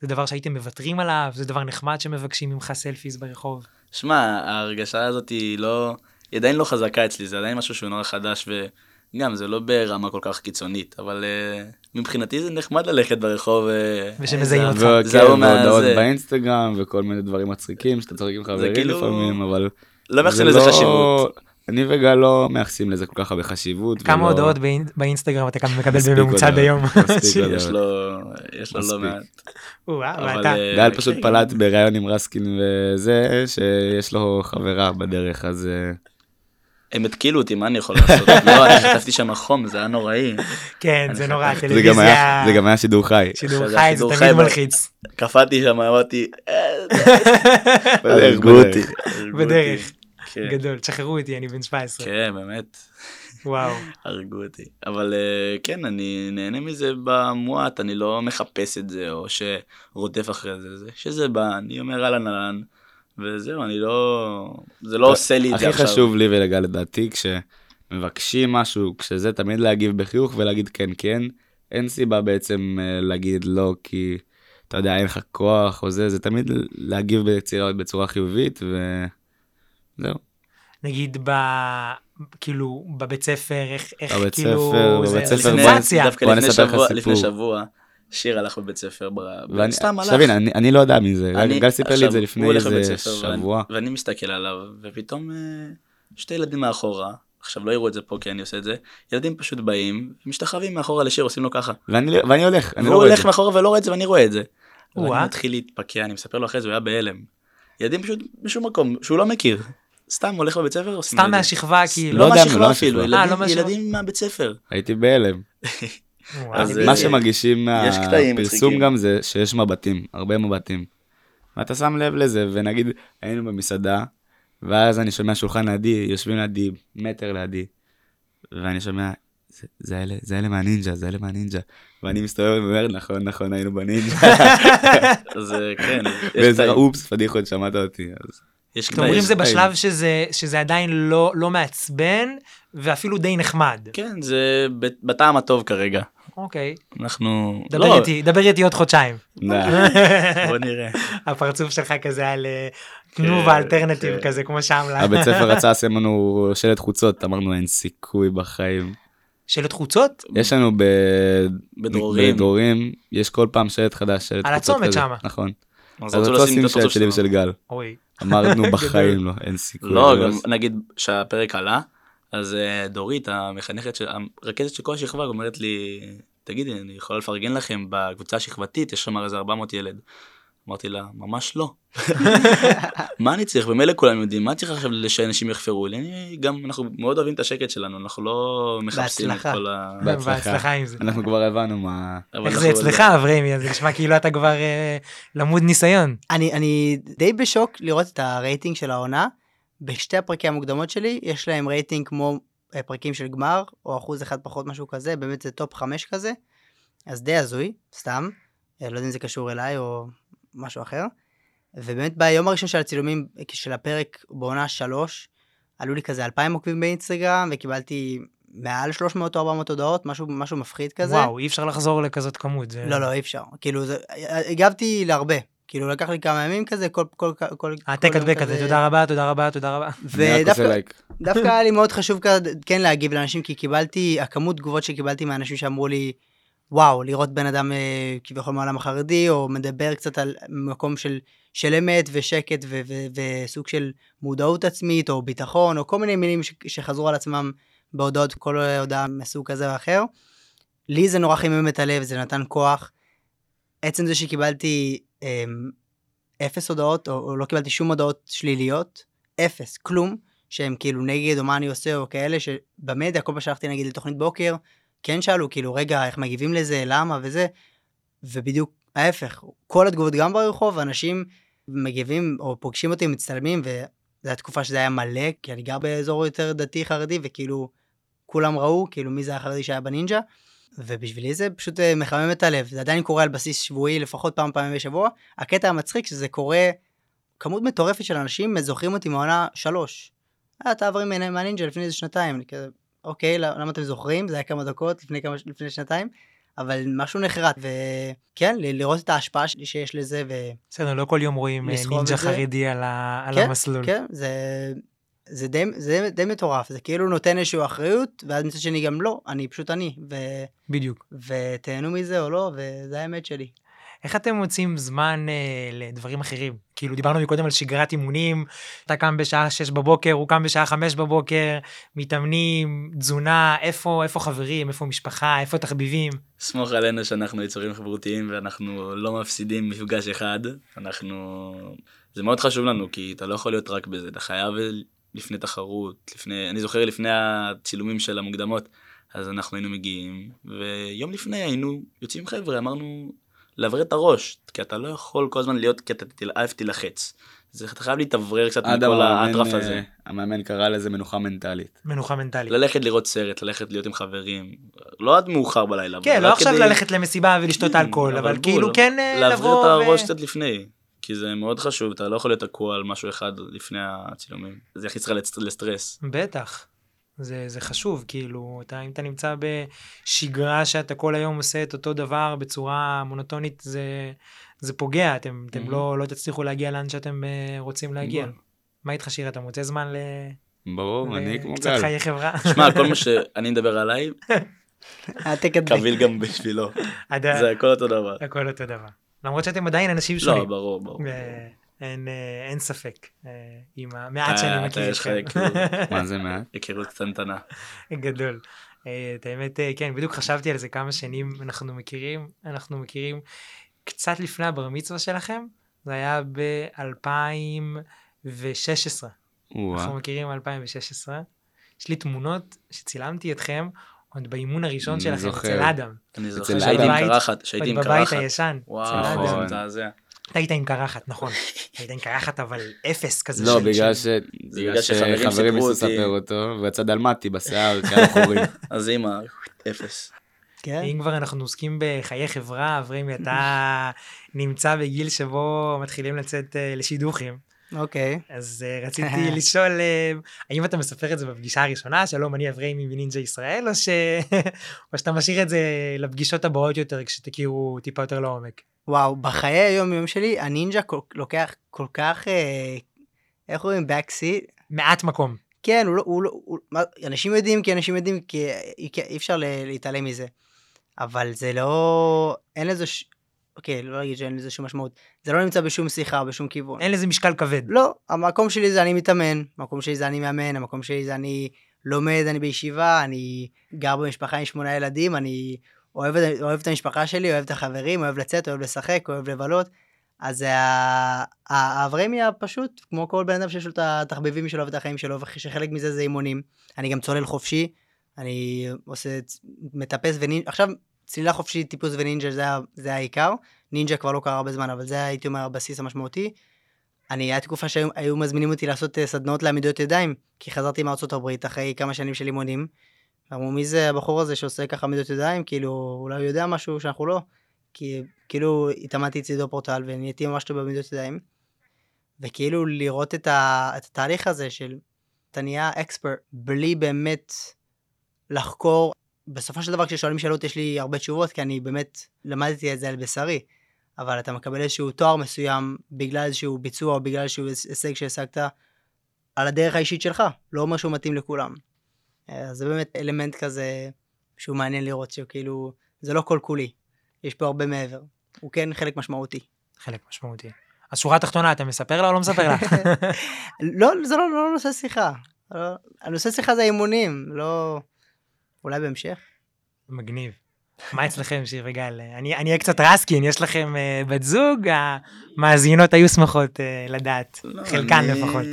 זה דבר שהייתם מוותרים עליו? זה דבר נחמד שמבקשים ממך סלפיס ברחוב? שמע, ההרגשה הזאת היא לא, היא עדיין לא חזקה אצלי, זה עדיין משהו שהוא נורא חדש, וגם זה לא ברמה כל כך קיצונית, אבל uh, מבחינתי זה נחמד ללכת ברחוב. אה, ושמזהים זה- אותך. וכן, זה והודעות באינסטגרם וכל מיני דברים מצחיקים שאתה צוחק עם חברים כאילו- לפעמים, אבל... לא מייחסים זה לזה לא- חשיבות. אני וגל לא מייחסים לזה כל כך הרבה חשיבות. כמה ולא- הודעות באינ- באינסטגרם אתה גם מקבל בממוצע ביום? מספיק יש. לו, יש לו לא. מעט. ואתה? אה, גל פשוט כן, פלט בריאיון עם רסקין וזה, שיש לו חברה בדרך, אז... אה, הם התקילו אותי, מה אני יכול לעשות? לא, אני חטפתי שם חום, זה היה נוראי. כן, זה נורא, זה גם טלוויזיה... זה גם היה שידור חי. שידור זה חי, זה תמיד חי, מלחיץ. קפאתי שם, אמרתי, "אה, הרגו. אותי. בדרך. כן. גדול, תשחררו אותי, אני בן 17. כן, באמת. וואו. הרגו אותי. אבל אה, כן, אני נהנה מזה במועט, אני לא מחפש את זה, או שרודף אחרי זה, זה שזה בא, אני אומר אהלן אהלן, וזהו, אני לא... זה לא עושה לי את זה הכי עכשיו. חשוב לי ולגל לדעתי, כשמבקשים משהו, כשזה תמיד להגיב בחיוך ולהגיד כן כן, אין סיבה בעצם אה, להגיד לא, כי אתה יודע, אין לך כוח או זה, זה תמיד להגיב בצורה, בצורה חיובית, וזהו. נגיד ב... כאילו בבית ספר, איך, איך בבית כאילו... ספר, זה- בבית ספר. דווקא בוא לפני נספר לך שבוע, סיפור. לפני שבוע, שיר הלך בבית ספר, ואני, סתם הלך. שתבין, אני, אני לא יודע מזה, אני- גל סיפר לי את זה הוא לפני הולך איזה ספר, ואני- שבוע. ואני מסתכל עליו, ופתאום אה, שתי ילדים מאחורה, עכשיו לא יראו את זה פה כי אני עושה את זה, ילדים פשוט באים, משתחווים מאחורה לשיר, עושים לו ככה. ואני, ואני הולך, אני לא והוא רואה את הולך זה. מאחורה ולא רואה את זה ואני רואה את זה. ואני מתחיל להתפקע, אני מספר לו אחרי זה, הוא היה בהלם. ילדים פשוט בשום מקום, שהוא לא מכיר. סתם הולך בבית ספר, סתם זה. מהשכבה, כאילו. לא לא יודע, מהשכבה לא אפילו. אה, לא ילדים- מהבית ספר. הייתי בהלם. אז, מה אה, שמרגישים יש קטעים מהפרסום. גם זה שיש מבטים, הרבה מבטים. ואתה שם לב לזה, ונגיד היינו במסעדה, ואז אני שומע שולחן לידי, יושבים לידי, מטר לידי, ואני שומע, "זה- זה אלה, זה אלה מהנינג'ה, זה אלה מהנינג'ה. ואני מסתובב ואומר, נכון, נכון, היינו בנינג'ה. אז אה, כן, ואיזה. אופס, פדיחות, שמעת אותי. יש אתם אומרים. זה. בשלב שזה, שזה עדיין לא, לא מעצבן, ואפילו די נחמד. כן, זה ב- בטעם הטוב כרגע. אוקיי. אנחנו... דבר לא, איתי, דבר איתי עוד חודשיים. בוא נראה. הפרצוף שלך כזה על אה, כן, תנובה אלטרנטיב כן. כזה, כמו שמלה. הבית ספר רצה לשים לנו שלט חוצות, אמרנו אין סיכוי בחיים. שלט חוצות? יש לנו ב... בדרורים. בדרורים, יש כל פעם שלט חדש, שלט על חוצות הצומת כזה. שמה. נכון. אז רצו לשים את הפרצוף שלנו. ושל גל. אוי. אמרנו בחיים לא, אין סיכוי. לא, גם נגיד שהפרק עלה, אז אה, דורית, המחנכת, של- הרכזת של כל השכבה, אומרת לי, תגידי, אני יכולה לפרגן לכם בקבוצה השכבתית, יש שם איזה 400 ילד. אמרתי לה, ממש לא. מה אני צריך? במילא כולם יודעים, מה צריך עכשיו שאנשים יחפרו לי? אני גם, אנחנו מאוד אוהבים את השקט שלנו, אנחנו לא מחפשים את. כל ה... בהצלחה. עם זה. אנחנו כבר הבנו מה... איך זה אצלך אברהמי? זה נשמע כאילו אתה כבר אה, למוד ניסיון. אני, אני די בשוק לראות את הרייטינג של העונה. בשתי הפרקים המוקדמות שלי, יש להם רייטינג כמו אה, פרקים של גמר, או אחוז אחד פחות משהו כזה, באמת זה טופ חמש כזה. אז די הזוי, סתם. אה, לא יודע אם זה קשור אליי או משהו אחר. ובאמת ביום הראשון של הצילומים אה, של הפרק בעונה שלוש, עלו לי כזה 2,000 עוקבים באינסטגרם, וקיבלתי מעל 300 או 400 הודעות, משהו, משהו מפחיד כזה. וואו, אי אפשר לחזור לכזאת כמות. זה- לא, לא, אי אפשר. כאילו, זה, הגבתי להרבה. כאילו, לקח לי כמה ימים כזה, כל... כל, כל, כל העתק יום הדבק כזה, תודה רבה, תודה רבה, תודה רבה. ודווקא היה לי מאוד חשוב כזה, כן להגיב לאנשים, כי קיבלתי, הכמות תגובות שקיבלתי מאנשים שאמרו לי, וואו, לראות בן אדם אה, כביכול מהעולם החרדי, או מדבר קצת על מקום של, של אמת ושקט ו- ו- וסוג של מודעות עצמית, או ביטחון, או כל מיני מילים ש- שחזרו על עצמם בהודעות, כל הודעה מסוג כזה או אחר. לי זה נורא חימם את הלב, זה נתן כוח. עצם זה שקיבלתי אמ, אפס הודעות, או, או לא קיבלתי שום הודעות שליליות, אפס, כלום, שהם כאילו נגד או מה אני עושה או כאלה, שבמדיה, כל פעם שהלכתי נגיד לתוכנית בוקר, כן שאלו כאילו, רגע, איך מגיבים לזה, למה וזה, ובדיוק ההפך, כל התגובות גם ברחוב, אנשים מגיבים או פוגשים אותי, מצטלמים, וזו הייתה תקופה שזה היה מלא, כי אני גר באזור יותר דתי חרדי, וכאילו כולם ראו, כאילו מי זה החרדי שהיה בנינג'ה, ובשבילי זה פשוט אה, מחמם את הלב, זה עדיין קורה על בסיס שבועי, לפחות פעם פעמים בשבוע. הקטע המצחיק שזה קורה, כמות מטורפת של אנשים זוכרים אותי מעונה שלוש. אתה מהנ- מהנינג'ה לפני איזה שנתיים, אני כזה, אוקיי, למה למה אתם זוכרים? זה היה כמה דקות לפני, כמה, לפני שנתיים, אבל משהו נחרט, וכן, ל- לראות את ההשפעה שיש לזה, ו... בסדר, לא כל יום רואים אה, נינג'ה. חרדי על ה- על כן, המסלול. כן, זה, זה, די, זה די מטורף, זה כאילו נותן איזושהי אחריות, ואז מצד שני גם לא, אני פשוט אני, ו, בדיוק. ותהנו מזה או לא, וזה האמת שלי. איך אתם מוצאים זמן אה, לדברים אחרים? כאילו דיברנו מקודם על שגרת אימונים, אתה קם בשעה 6 בבוקר, הוא קם בשעה 5 בבוקר, מתאמנים, תזונה, איפה, איפה חברים, איפה משפחה, איפה תחביבים? סמוך עלינו שאנחנו יצורים חברותיים ואנחנו לא מפסידים מפגש אחד. אנחנו... זה מאוד חשוב לנו כי אתה לא יכול להיות רק בזה, אתה חייב לפני תחרות, לפני... אני זוכר לפני הצילומים של המוקדמות, אז אנחנו היינו מגיעים, ויום לפני היינו יוצאים חבר'ה, אמרנו לאוורר את הראש, כי אתה לא יכול כל הזמן להיות, כי אתה תל- א' תילחץ. זה, אתה חייב להתאוורר קצת מכל האטרף אה, הזה. המאמן קרא לזה מנוחה מנטלית. מנוחה מנטלית. ללכת לראות סרט, ללכת להיות עם חברים, לא עד מאוחר בלילה. אבל כן, לא עכשיו כדי- ללכת למסיבה ולשתות אלכוהול, אבל בול, כאילו כן אה, לבוא את הראש ו... קצת לפני, כי זה מאוד חשוב, אתה לא יכול להיות תקוע על משהו אחד לפני הצילומים. זה יכניס לסט- לסטרס. בטח. זה, זה חשוב, כאילו, אתה, אם אתה נמצא בשגרה שאתה כל היום עושה את אותו דבר בצורה מונוטונית, זה, זה פוגע, אתם, אתם Mhm. לא, לא תצליחו להגיע לאן שאתם אה, רוצים להגיע. בול. מה איתך שיר, אתה מוצא זמן ל... ברור, אני כמו קצת גל. חיי חברה? שמע, כל מה שאני מדבר עליי, הדבק. קביל גם בשבילו. זה הכל אותו דבר. הכל אותו דבר. למרות שאתם עדיין אנשים לא, שונים. ברור, ברור. אה, אין, אה, אין ספק, אה, עם המעט אתה- שאני אתה מכיר יש לך אתכם. היכרות. מה זה מעט? היכרות קטנטנה. גדול. אה, את האמת, אה, כן, בדיוק חשבתי על זה כמה שנים אנחנו מכירים. אנחנו מכירים קצת לפני הבר מצווה שלכם, זה היה ב-2016. אנחנו. מכירים מ-2016. יש לי תמונות שצילמתי אתכם עוד באימון הראשון שלכם. אצל אדם. אני זוכר שהייתי עם בבית- קרחת, שהייתי עוד עם בבית קרחת. הישן. אצל וואו. זה נכון. מזעזע. אתה היית עם קרחת, נכון. היית עם קרחת, אבל אפס כזה. לא, בגלל ש... שחברים סיפרו אותי. לספר אותו, ויצא דלמטי בשיער, כאלה חורים. אז אימא, אפס. כן? אם כבר אנחנו עוסקים בחיי חברה, אברהים, אתה נמצא בגיל שבו מתחילים לצאת אה, לשידוכים. אוקיי. אז אה, רציתי לשאול, אה, האם אתה מספר את זה בפגישה הראשונה, שלום, אני אברהים מנינג'ה ישראל, או, ש... או שאתה משאיר את זה לפגישות הבאות יותר, כשתכירו טיפה יותר לעומק? וואו, בחיי היום-יום שלי, הנינג'ה כל- לוקח כל כך, אה, איך אומרים, backseat? מעט מקום. כן, הוא לא, הוא לא, הוא, מה, אנשים יודעים כי אנשים יודעים, כי אי, אפשר להתעלם מזה. אבל זה לא, אין לזה, ש... אוקיי, לא להגיד שאין לזה שום משמעות. זה לא נמצא בשום שיחה, בשום כיוון. אין לזה משקל כבד. לא, המקום שלי זה אני מתאמן, המקום שלי זה אני מאמן, המקום שלי זה אני לומד, אני בישיבה, אני גר במשפחה עם שמונה ילדים, אני אוהב, אוהב את המשפחה שלי, אוהב את החברים, אוהב לצאת, אוהב לשחק, אוהב לבלות. אז האברמי הפשוט, כמו כל בן אדם שיש לו את התחביבים שלו ואת החיים שלו, ושחלק מזה זה אימונים. אני גם צולל חופשי, אני עושה, מטפס ונינג'ה, עכשיו צלילה חופשית, טיפוס ונינג'ה זה, זה העיקר. נינג'ה כבר לא קרה הרבה זמן, אבל זה הייתי אומר הבסיס המשמעותי. אני, הייתה תקופה שהיו היו מזמינים אותי לעשות אה, סדנאות לעמידות ידיים, כי חזרתי מארצות הברית אחרי כמה שנים של אימונים. אמרו, מי זה הבחור הזה שעושה ככה עמידות ידיים? כאילו, אולי הוא יודע משהו שאנחנו לא. כי כאילו התאמנתי צידו פורטל ונהייתי ממש טוב בעמידות ידיים. וכאילו לראות את, ה, את התהליך הזה של אתה נהיה אקספרט בלי באמת לחקור. בסופו של דבר כששואלים שאלות יש לי הרבה תשובות כי אני באמת למדתי את זה על בשרי. אבל אתה מקבל איזשהו תואר מסוים בגלל איזשהו ביצוע או בגלל איזשהו הישג שהשגת על הדרך האישית שלך, לא אומר שהוא מתאים לכולם. אז זה באמת אלמנט כזה שהוא מעניין לראות שכאילו זה לא כל כולי, יש פה הרבה מעבר. הוא כן חלק משמעותי. חלק משמעותי. אז שורה תחתונה, אתה מספר לה או לא מספר לך? לא, זה לא, לא נושא שיחה. לא, הנושא שיחה זה האימונים, לא... אולי בהמשך? מגניב. מה אצלכם, שיר וגל? אני אני אהיה קצת רסקין, יש לכם אה, בת זוג? המאזינות היו שמחות אה, לדעת, לא, חלקן אני- לפחות.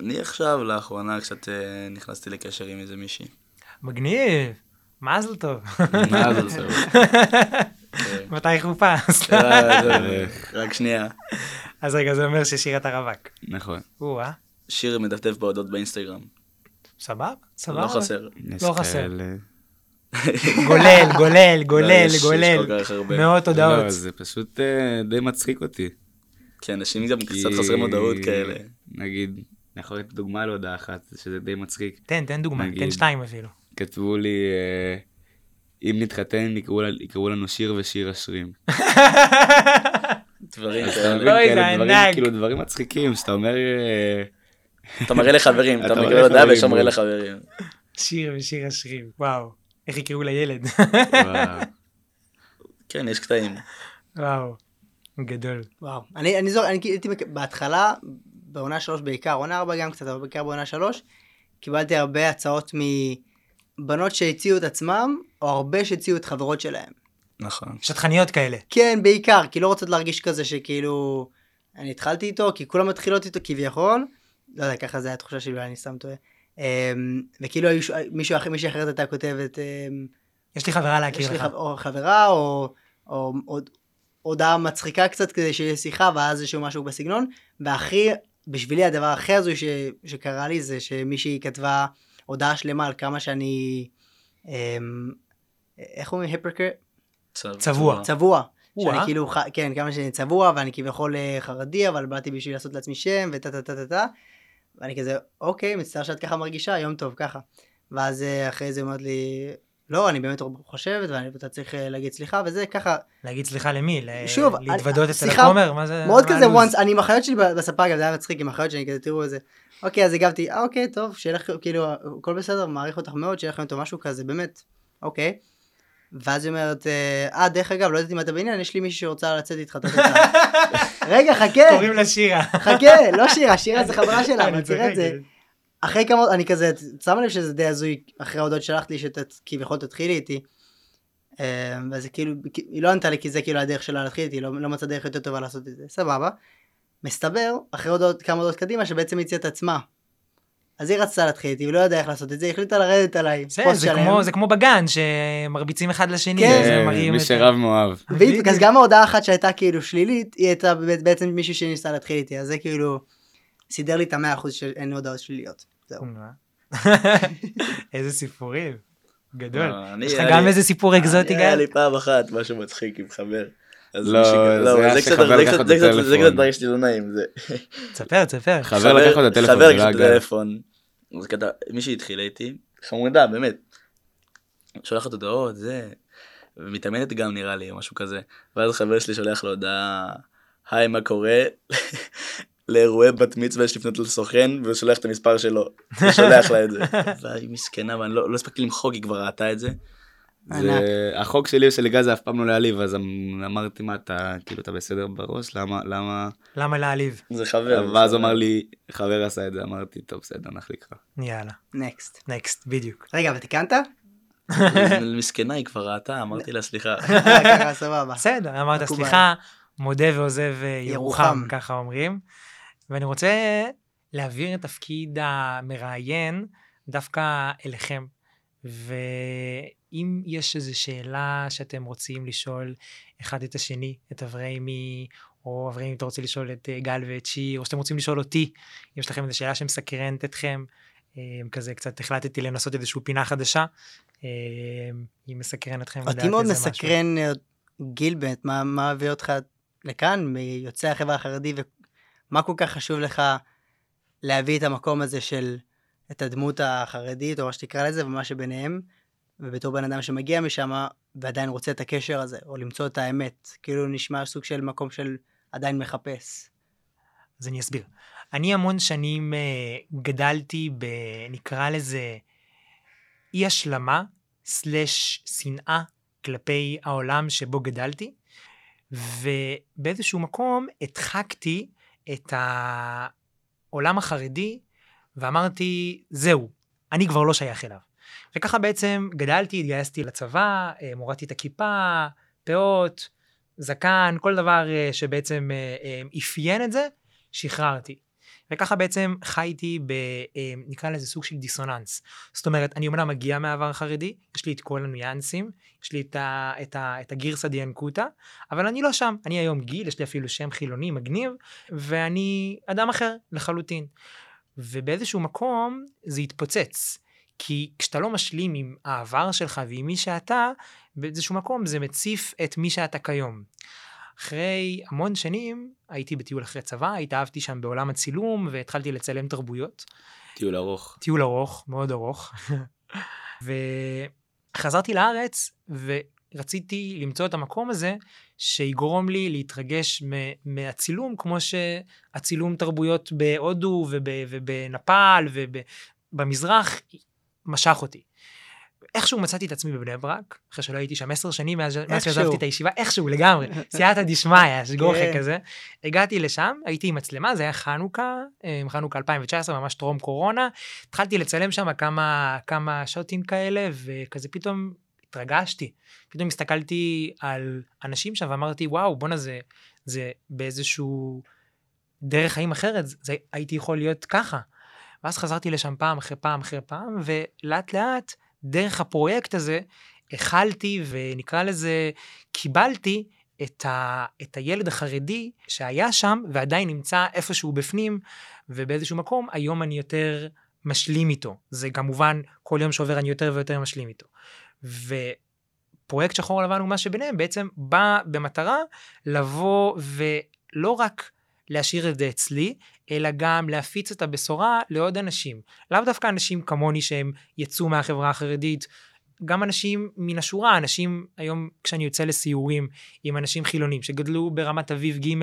אני עכשיו, לאחרונה, קצת אה, נכנסתי לקשר עם איזה מישהי. מגניב, מזל טוב. עושה? כן. מתי חופש? אה, רק שנייה. אז רגע, זה אומר ששיר אתה רווק. נכון. או-אה, שיר מדפדף בהודעות באינסטגרם. סבבה, סבבה. לא חסר. לא חסר. גולל, גולל, גולל, גולל. כל כך הרבה. מאות הודעות. לא, זה פשוט אה, די מצחיק אותי. כן, אנשים גם קצת כי- חסרים הודעות כאלה. נגיד, אני יכול לתת דוגמה להודעה אחת, שזה די מצחיק. תן, תן דוגמה, תן נגיד. שתיים אפילו. כתבו לי, אה, אם נתחתן יקראו יקראו לנו שיר ושיר אשרים. דברים אתה כאלה. דברים. כאילו דברים מצחיקים, שאתה אומר, אה, אתה מראה לחברים, אתה מראה מקבל הודעה לחברים, וישר מראה. לחברים. שיר ושיר השרים, וואו. איך יקראו לילד? וואו. כן, יש קטעים. וואו. גדול. וואו. אני, אני זוכר, אני הייתי בהתחלה, בעונה שלוש בעיקר, עונה ארבע גם קצת, אבל בעיקר בעונה שלוש, קיבלתי הרבה הצעות מבנות שהציעו את עצמם, או הרבה שהציעו את חברות שלהם. נכון. שטחניות כאלה. כן, בעיקר, כי לא רוצות להרגיש כזה שכאילו, אני התחלתי איתו, כי כולם מתחילות איתו כביכול, לא יודע, ככה זה התחושה שלי, אולי אני סתם טועה. אמ, וכאילו מישהו אחר, מישהי אחרת הייתה כותבת, אמ, יש לי חברה להכיר יש לי לך. או חברה, או, או, או הודעה מצחיקה קצת כדי שיהיה שיחה, ואז איזשהו משהו בסגנון, והכי, בשבילי הדבר הכי הזוי ש, שקרה לי זה שמישהי כתבה הודעה שלמה על כמה שאני, אמ, איך אומרים? היפרקרט? צבוע. צבוע. שאני כאילו, ח- כן, כמה שאני צבוע, ואני כביכול אה, חרדי, אבל באתי בשביל לעשות לעצמי שם, וטה טה טה טה טה. ואני כזה, אוקיי, מצטער שאת ככה מרגישה, יום טוב, ככה. ואז אה, אחרי זה אומרת לי, לא, אני באמת חושבת, ואני- ואתה צריך אה, להגיד סליחה, וזה ככה, להגיד סליחה למי? שוב, להתוודות אצל הכומר? מה זה? מאוד כזה הלו"ז? once, אני עם החיות שלי בספה, גם זה היה מצחיק עם החיות שלי, כזה תראו איזה, אוקיי, אז הגבתי, אה, אוקיי, טוב, שיהיה לך, כאילו, הכל בסדר, מעריך אותך מאוד, שיהיה לכם טוב, משהו כזה, באמת, אוקיי. ואז היא אומרת, אה, דרך אגב, לא יודעת אם אתה בעניין, יש לי מישהי שרוצה לצאת איתך, טה." רגע, חכה, קוראים לה שירה. חכה, לא שירה, שירה זה חברה שלה, אבל תראה את זה. אחרי כמה, אני כזה, את שמה לב שזה די הזוי, אחרי ההודעות שלחת לי, שכביכול תתחילי איתי. ואז זה כאילו, היא לא ענתה לי כי זה כאילו הדרך שלה להתחיל איתי, לא, לא מצאה דרך יותר טובה לעשות את זה, סבבה. מסתבר, אחרי הודעות, כמה הודעות קדימה, שבעצם היא הציעה את עצמה. אז היא רצתה להתחיל איתי, היא לא יודעה איך לעשות את זה, היא החליטה לרדת עליי. זה שלם. כמו- זה כמו בגן, שמרביצים אחד לשני. כן. זה מי שרב מאוהב. בדיוק, אז גם ההודעה אחת שהייתה כאילו שלילית, היא הייתה בעצם מישהו שניסה להתחיל איתי, אז זה כאילו, סידר לי את המאה אחוז שאין הודעות שליליות. זהו. איזה סיפורים. גדול. לא, יש לך היה גם איזה סיפור אקזוטי היה גל? לי פעם אחת משהו מצחיק עם חבר. לא, מישהי- זה היה קצת-. קצת הרגשתי לא נעים. תספר, תספר. חבר לקח לו את הטלפון, חבר לקח לא את הגל. הטלפון. מישהי התחילה איתי, חמודה, באמת. שולחת הודעות, זה, ומתאמנת גם נראה לי, משהו כזה. ואז חבר שלי שולח לו הודעה, היי, מה קורה? לאירועי בת מצווה יש לפנות לסוכן, והוא שולח את המספר שלו. הוא שולח לה את זה. והיא מסכנה, ואני לא לא הספקתי למחוק, היא כבר ראתה את זה. זה החוק שלי ושל גל זה אף פעם לא להעליב, אז אמ- אמרתי מה אתה, כאילו אתה בסדר בראש, למה, למה, למה להעליב? זה חבר. ואז אמר. לי, חבר עשה את זה, אמרתי, טוב בסדר, נחליק לך. יאללה. נקסט. נקסט, בדיוק. רגע, אבל תיקנת? מסכנה, היא כבר ראתה, אמרתי לה סליחה. סבבה. בסדר, אמרת. סליחה, מודה ועוזב אה, ירוחם. ככה אומרים. ואני רוצה להעביר את תפקיד המראיין דווקא אליכם. ואם יש איזו שאלה שאתם רוצים לשאול אחד את השני, את אברהימי, או אברהימי, אתה רוצה לשאול את אה, גל ואת שיר, או שאתם רוצים לשאול אותי, אם יש לכם איזו שאלה שמסקרנת אתכם, אה, כזה קצת החלטתי לנסות איזושהי פינה חדשה, אה, היא מסקרנת אתכם לדעת אותי מאוד. מסקרן, אה, גיל באמת, מה, מה מביא אותך לכאן, מיוצאי החברה החרדי, ומה כל כך חשוב לך להביא את המקום הזה של, את הדמות החרדית, או מה שתקרא לזה, ומה שביניהם, ובתור בן אדם שמגיע משם, ועדיין רוצה את הקשר הזה, או למצוא את האמת, כאילו נשמע סוג של מקום של עדיין מחפש. אז אני אסביר. אני המון שנים אה, גדלתי ב... נקרא לזה אי השלמה, סלש שנאה כלפי העולם שבו גדלתי, ובאיזשהו מקום הדחקתי את העולם החרדי ואמרתי, זהו, אני כבר לא שייך אליו. וככה בעצם גדלתי, התגייסתי לצבא, אה, מורדתי את הכיפה, פאות, זקן, כל דבר אה, שבעצם אה, אפיין את זה, שחררתי. וככה בעצם חייתי ב... אה, נקרא לזה סוג של דיסוננס. זאת אומרת, אני אומנם מגיע מהעבר החרדי, יש לי את כל הניואנסים, יש לי את, ה, את, ה, את הגירסא דיאנקותא, אבל אני לא שם. אני היום גיל, יש לי אפילו שם חילוני מגניב, ואני אדם אחר לחלוטין. ובאיזשהו מקום זה התפוצץ. כי כשאתה לא משלים עם העבר שלך ועם מי שאתה, באיזשהו מקום זה מציף את מי שאתה כיום. אחרי המון שנים הייתי בטיול אחרי צבא, התאהבתי שם בעולם הצילום והתחלתי לצלם תרבויות. טיול ארוך. טיול ארוך, מאוד ארוך. וחזרתי לארץ ורציתי למצוא את המקום הזה שיגרום לי להתרגש מהצילום, כמו שהצילום תרבויות בהודו וב- ובנפאל ובמזרח משך אותי. איכשהו מצאתי את עצמי בבני ברק, אחרי שלא הייתי שם עשר שנים מאז. שעזבתי את הישיבה, איכשהו לגמרי, סייעתא דשמיא, שגוחך כן. כזה. הגעתי לשם, הייתי עם מצלמה, זה היה חנוכה, אה, חנוכה 2019, ממש טרום קורונה. התחלתי לצלם שם כמה, כמה שוטים כאלה, וכזה פתאום התרגשתי. פתאום הסתכלתי על אנשים שם ואמרתי, וואו, בואנה זה, זה באיזשהו דרך חיים אחרת, זה, הייתי יכול להיות ככה. ואז חזרתי לשם פעם אחרי פעם אחרי פעם, ולאט לאט, דרך הפרויקט הזה, הכלתי ונקרא לזה, קיבלתי את, ה, את הילד החרדי שהיה שם ועדיין נמצא איפשהו בפנים, ובאיזשהו מקום היום אני יותר משלים איתו. זה כמובן, כל יום שעובר אני יותר ויותר משלים איתו. ופרויקט שחור לבן ומה שביניהם בעצם בא במטרה לבוא ולא רק להשאיר את זה אצלי, אלא גם להפיץ את הבשורה לעוד אנשים. לאו דווקא אנשים כמוני שהם יצאו מהחברה החרדית, גם אנשים מן השורה, אנשים היום כשאני יוצא לסיורים עם אנשים חילונים שגדלו ברמת אביב ג'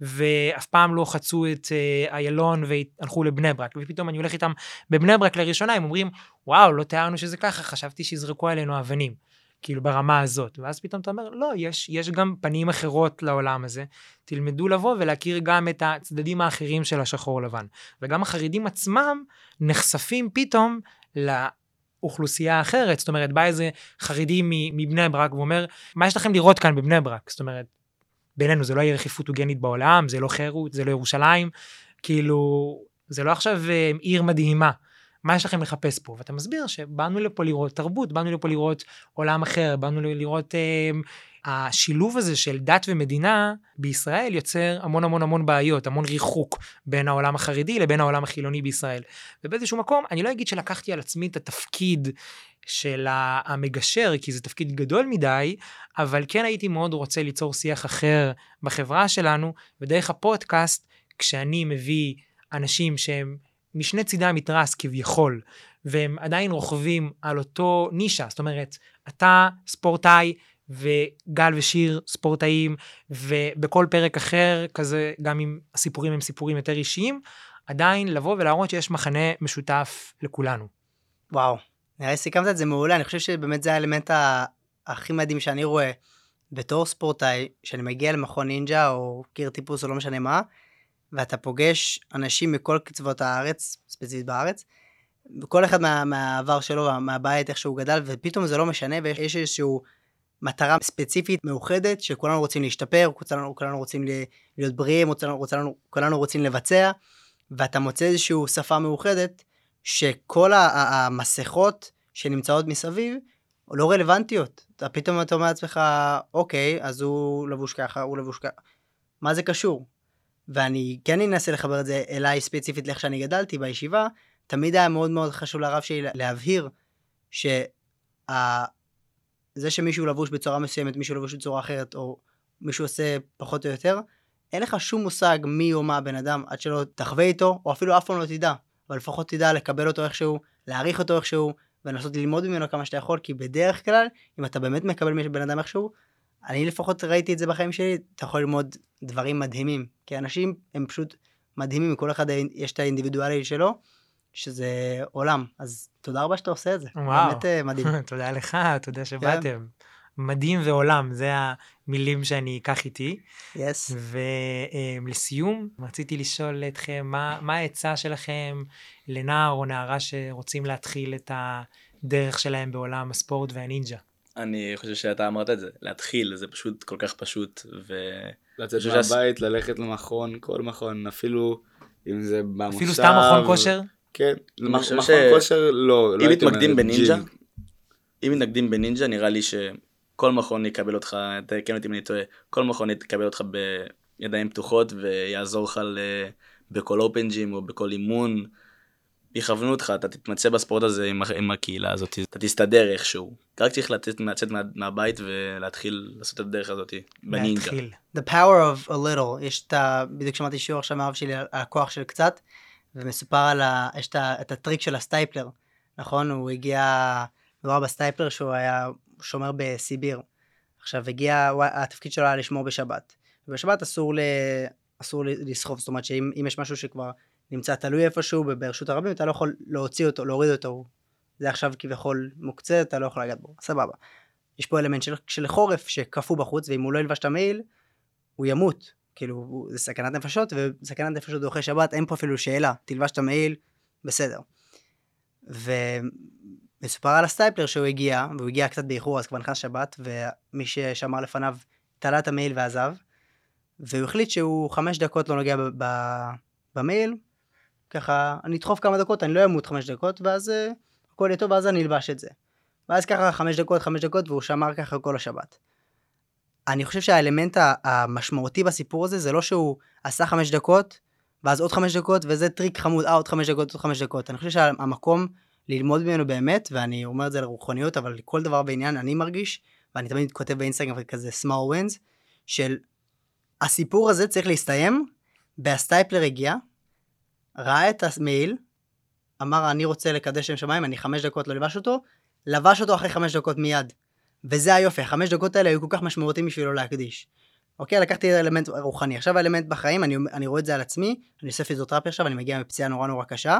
ואף פעם לא חצו את אה, איילון והלכו לבני ברק, ופתאום אני הולך איתם בבני ברק לראשונה, הם אומרים, וואו, לא תיארנו שזה ככה, חשבתי שיזרקו עלינו אבנים. כאילו ברמה הזאת, ואז פתאום אתה אומר, לא, יש, יש גם פנים אחרות לעולם הזה, תלמדו לבוא ולהכיר גם את הצדדים האחרים של השחור לבן. וגם החרדים עצמם נחשפים פתאום לאוכלוסייה האחרת, זאת אומרת, בא איזה חרדי מבני ברק ואומר, מה יש לכם לראות כאן בבני ברק? זאת אומרת, בינינו זה לא העיר הכי פוטוגנית בעולם, זה לא חירות, זה לא ירושלים, כאילו, זה לא עכשיו אה, עיר מדהימה. מה יש לכם לחפש פה? ואתה מסביר שבאנו לפה לראות תרבות, באנו לפה לראות עולם אחר, באנו לראות... אה, השילוב הזה של דת ומדינה בישראל יוצר המון המון המון בעיות, המון ריחוק בין העולם החרדי לבין העולם החילוני בישראל. ובאיזשהו מקום, אני לא אגיד שלקחתי על עצמי את התפקיד של המגשר, כי זה תפקיד גדול מדי, אבל כן הייתי מאוד רוצה ליצור שיח אחר בחברה שלנו, ודרך הפודקאסט, כשאני מביא אנשים שהם משני צידי המתרס כביכול, והם עדיין רוכבים על אותו נישה, זאת אומרת, אתה ספורטאי, וגל ושיר ספורטאים, ובכל פרק אחר, כזה, גם אם הסיפורים הם סיפורים יותר אישיים, עדיין לבוא ולהראות שיש מחנה משותף לכולנו. וואו, נראה לי סיכמת את זה מעולה, אני חושב שבאמת זה האלמנט הכי מדהים שאני רואה בתור ספורטאי, שאני מגיע למכון נינג'ה או קיר טיפוס או לא משנה מה, ואתה פוגש אנשים מכל קצוות הארץ, ספציפית בארץ, כל אחד מה, מהעבר שלו, מהבית, איך שהוא גדל, ופתאום זה לא משנה, ויש איזשהו מטרה ספציפית מאוחדת שכולנו רוצים להשתפר, כולנו, כולנו רוצים להיות בריאים, כולנו, כולנו, כולנו רוצים לבצע, ואתה מוצא איזושהי שפה מאוחדת שכל המסכות שנמצאות מסביב לא רלוונטיות. אתה פתאום אתה אומר לעצמך, אוקיי, אז הוא לבוש ככה, הוא לבוש ככה. מה זה קשור? ואני כן אנסה לחבר את זה אליי ספציפית לאיך שאני גדלתי בישיבה, תמיד היה מאוד מאוד חשוב לרב שלי להבהיר שזה שמישהו לבוש בצורה מסוימת, מישהו לבוש בצורה אחרת, או מישהו עושה פחות או יותר, אין לך שום מושג מי או מה הבן אדם עד שלא תחווה איתו, או אפילו אף פעם לא תדע, אבל לפחות תדע לקבל אותו איכשהו, להעריך אותו איכשהו, ולנסות ללמוד ממנו כמה שאתה יכול, כי בדרך כלל, אם אתה באמת מקבל מבן אדם איכשהו, אני לפחות ראיתי את זה בחיים שלי, אתה יכול ללמוד דברים מדהימים. כי אנשים הם פשוט מדהימים, כל אחד יש את האינדיבידואלי שלו, שזה עולם. אז תודה רבה שאתה עושה את זה. וואו. באמת אה, מדהים. תודה לך, תודה שבאתם. מדהים ועולם, זה המילים שאני אקח איתי. יס. ולסיום, רציתי לשאול אתכם, מה, מה העצה שלכם לנער או נערה שרוצים להתחיל את הדרך שלהם בעולם הספורט והנינג'ה? אני חושב שאתה אמרת את זה, להתחיל, זה פשוט כל כך פשוט, ו... לצאת מהבית, ללכת למכון, כל מכון, אפילו אם זה במושב. אפילו סתם מכון כושר? כן, מכון ש- כושר לא. לא אם מתמקדים בנינג'ה, ג'ים. אם מתנגדים בנינג'ה, נראה לי שכל מכון יקבל אותך, תקן אותי אם אני טועה, כל מכון יקבל אותך בידיים פתוחות ויעזור לך ל- בכל אופן ג'ים או בכל אימון. יכוונו אותך, אתה תתמצא בספורט הזה עם, עם הקהילה הזאת, אתה תסתדר איכשהו. רק צריך לצאת, לצאת מה, מהבית ולהתחיל לעשות את הדרך הזאת בנינג'ה. להתחיל. The power of a little, יש את ה... בדיוק שמעתי שיעור עכשיו מאב שלי על הכוח של קצת, ומסופר על ה... יש את, ה... את הטריק של הסטייפלר, נכון? הוא הגיע, מדובר בסטייפלר שהוא היה שומר בסיביר. עכשיו הגיע, התפקיד שלו היה לשמור בשבת. ובשבת אסור, ל... אסור לסחוב, זאת אומרת שאם אם יש משהו שכבר נמצא תלוי איפשהו ברשות הרבים, אתה לא יכול להוציא אותו, להוריד אותו. זה עכשיו כביכול מוקצה, אתה לא יכול לגעת בו, סבבה. יש פה אלמנט של, של חורף שקפוא בחוץ, ואם הוא לא ילבש את המעיל, הוא ימות. כאילו, זה סכנת נפשות, וסכנת נפשות דוחה שבת, אין פה אפילו שאלה. תלבש את המעיל, בסדר. ומסופר על הסטייפלר שהוא הגיע, והוא הגיע קצת באיחור, אז כבר נכנס שבת, ומי ששמר לפניו תלה את המעיל ועזב, והוא החליט שהוא חמש דקות לא נוגע במעיל, ככה, אני אדחוף כמה דקות, אני לא אמות חמש דקות, ואז אה, הכל יהיה טוב, ואז אני אלבש את זה. ואז ככה חמש דקות, חמש דקות, והוא שמר ככה כל השבת. אני חושב שהאלמנט המשמעותי בסיפור הזה זה לא שהוא עשה חמש דקות, ואז עוד חמש דקות, וזה טריק חמוד, אה, עוד חמש דקות, עוד חמש דקות. אני חושב שהמקום ללמוד ממנו באמת, ואני אומר את זה לרוחניות, אבל כל דבר בעניין אני מרגיש, ואני תמיד כותב באינסטגרם כזה small wins, של הסיפור הזה צריך להסתיים, והסטייפלר הגיע, ראה את המעיל, אמר אני רוצה לקדש שם שמיים, אני חמש דקות לא לבש אותו, לבש אותו אחרי חמש דקות מיד. וזה היופי, החמש דקות האלה היו כל כך משמעותיים בשבילו להקדיש. אוקיי, לקחתי אלמנט רוחני. עכשיו האלמנט בחיים, אני, אני רואה את זה על עצמי, אני עושה פיזיותרפיה עכשיו, אני מגיע מפציעה נורא נורא קשה.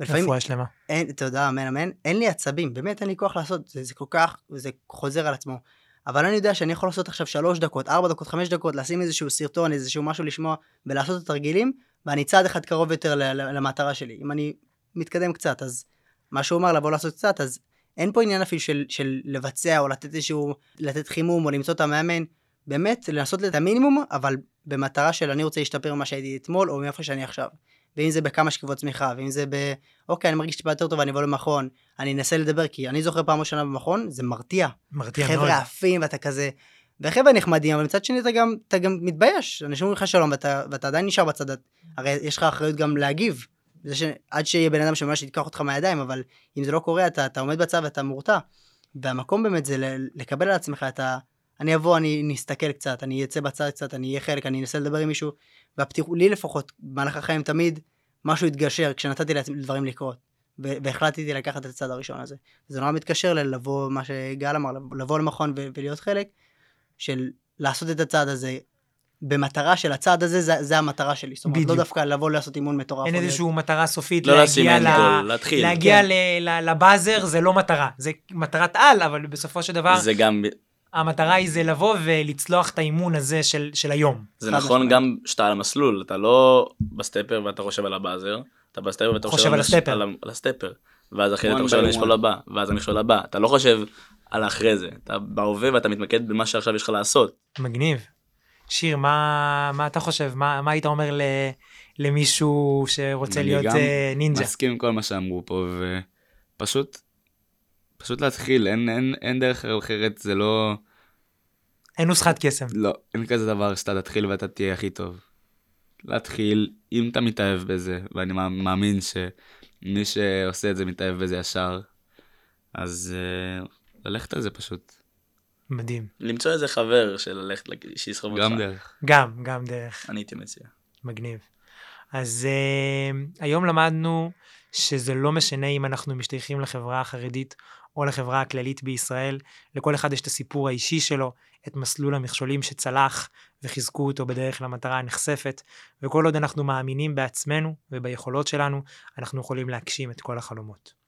ולפעמים, רפואה שלמה. אין, תודה, אמן אמן, אין לי עצבים, באמת אין לי כוח לעשות, זה, זה כל כך, זה חוזר על עצמו. אבל אני יודע שאני יכול לעשות עכשיו שלוש דקות, ארבע דקות, חמש דקות, לשים איזשהו סרטון, איזשהו משהו לשמוע, ולעשות את התרגילים, ואני צעד אחד קרוב יותר למטרה שלי. אם אני מתקדם קצת, אז מה שהוא אמר, לבוא לעשות קצת, אז אין פה עניין אפילו של, של לבצע, או לתת איזשהו, לתת חימום, או למצוא את המאמן. באמת, לנסות את המינימום, אבל במטרה של אני רוצה להשתפר ממה שהייתי אתמול, או מאיפה שאני עכשיו. ואם זה בכמה שכבות צמיחה, ואם זה ב... אוקיי, אני מרגיש טיפה יותר טוב, אני אבוא למכון, אני אנסה לדבר, כי אני זוכר פעם ראשונה במכון, זה מרתיע. מרתיע מאוד. חבר'ה עפים, ואתה כזה... וחבר'ה נחמדים, אבל מצד שני אתה גם, אתה גם מתבייש. אנשים אומרים לך שלום, ואתה, ואתה עדיין נשאר בצד, הרי יש לך אחריות גם להגיב. זה ש... עד שיהיה בן אדם שממש ייקח אותך מהידיים, אבל אם זה לא קורה, אתה, אתה עומד בצד ואתה מורתע. והמקום באמת זה לקבל על עצמך את ה... אני אבוא, אני נסתכל קצת, אני אצא בצד קצת, אני אהיה חלק, אני אנסה לדבר עם מישהו, והפתיחות, לי לפחות, במהלך החיים תמיד, משהו התגשר כשנתתי לדברים לקרות. והחלטתי לקחת את הצד הראשון הזה. זה נורא מתקשר ללבוא, מה שגל אמר, לבוא- למכון ולהיות חלק, של לעשות את הצעד הזה, במטרה של הצעד הזה, זה, זה המטרה שלי. זאת אומרת, לא. דווקא לבוא לעשות אימון מטורף. אין איזושהי מטרה סופית לא להגיע ל... גול, להתחיל. להגיע כן. ל- ל- ל buzzer זה לא מטרה, זה מטרת על, אבל בסופו של דבר זה גם, המטרה היא זה לבוא ולצלוח את האימון הזה של, של היום. זה חד נכון משמעית. גם שאתה על המסלול, אתה לא ב stepper ואתה חושב על ה buzzer, אתה ב stepper ואתה חושב על הש- ה stepper. על על ה stepper. ואז אחרי זה אתה חושב על המכשול. הבא, ואז המכשול הבא, אתה לא חושב על האחרי זה, אתה בהווה ואתה מתמקד במה שעכשיו יש לך לעשות. מגניב. שיר, מה, מה אתה חושב? מה, מה היית אומר ל, למישהו שרוצה אני להיות גם אה, נינג'ה? מסכים עם כל מה שאמרו פה, ופשוט, פשוט להתחיל, אין, אין, אין דרך אחרת, זה לא, אין נוסחת קסם. לא, אין כזה דבר שאתה תתחיל ואתה תהיה הכי טוב. להתחיל, אם אתה מתאהב בזה, ואני מאמ- מאמין שמי שעושה את זה מתאהב בזה ישר, אז uh, ללכת על זה פשוט, מדהים. למצוא איזה חבר של ללכת, שיסחוב אותך. גם דרך. גם, גם דרך. אני הייתי מציע. מגניב. אז uh, היום למדנו שזה לא משנה אם אנחנו משתייכים לחברה החרדית או לחברה הכללית בישראל, לכל אחד יש את הסיפור האישי שלו, את מסלול המכשולים שצלח וחיזקו אותו בדרך למטרה הנחשפת, וכל עוד אנחנו מאמינים בעצמנו וביכולות שלנו, אנחנו יכולים להגשים את כל החלומות.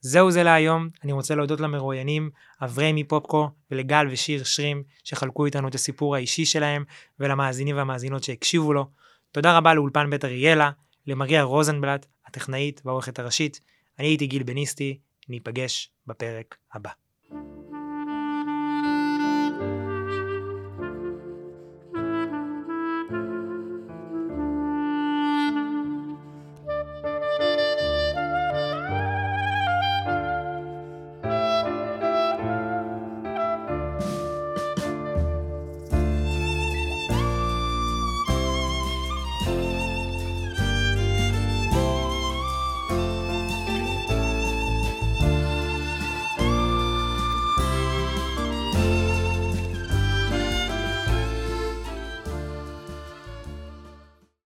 זהו זה להיום, אני רוצה להודות למרואיינים אברמי פופקו ולגל ושיר שרים שחלקו איתנו את הסיפור האישי שלהם ולמאזינים והמאזינות שהקשיבו לו. תודה רבה לאולפן בית אריאלה, למריה רוזנבלט, הטכנאית והעורכת הראשית. אני הייתי גיל בניסטי, ניפגש בפרק הבא.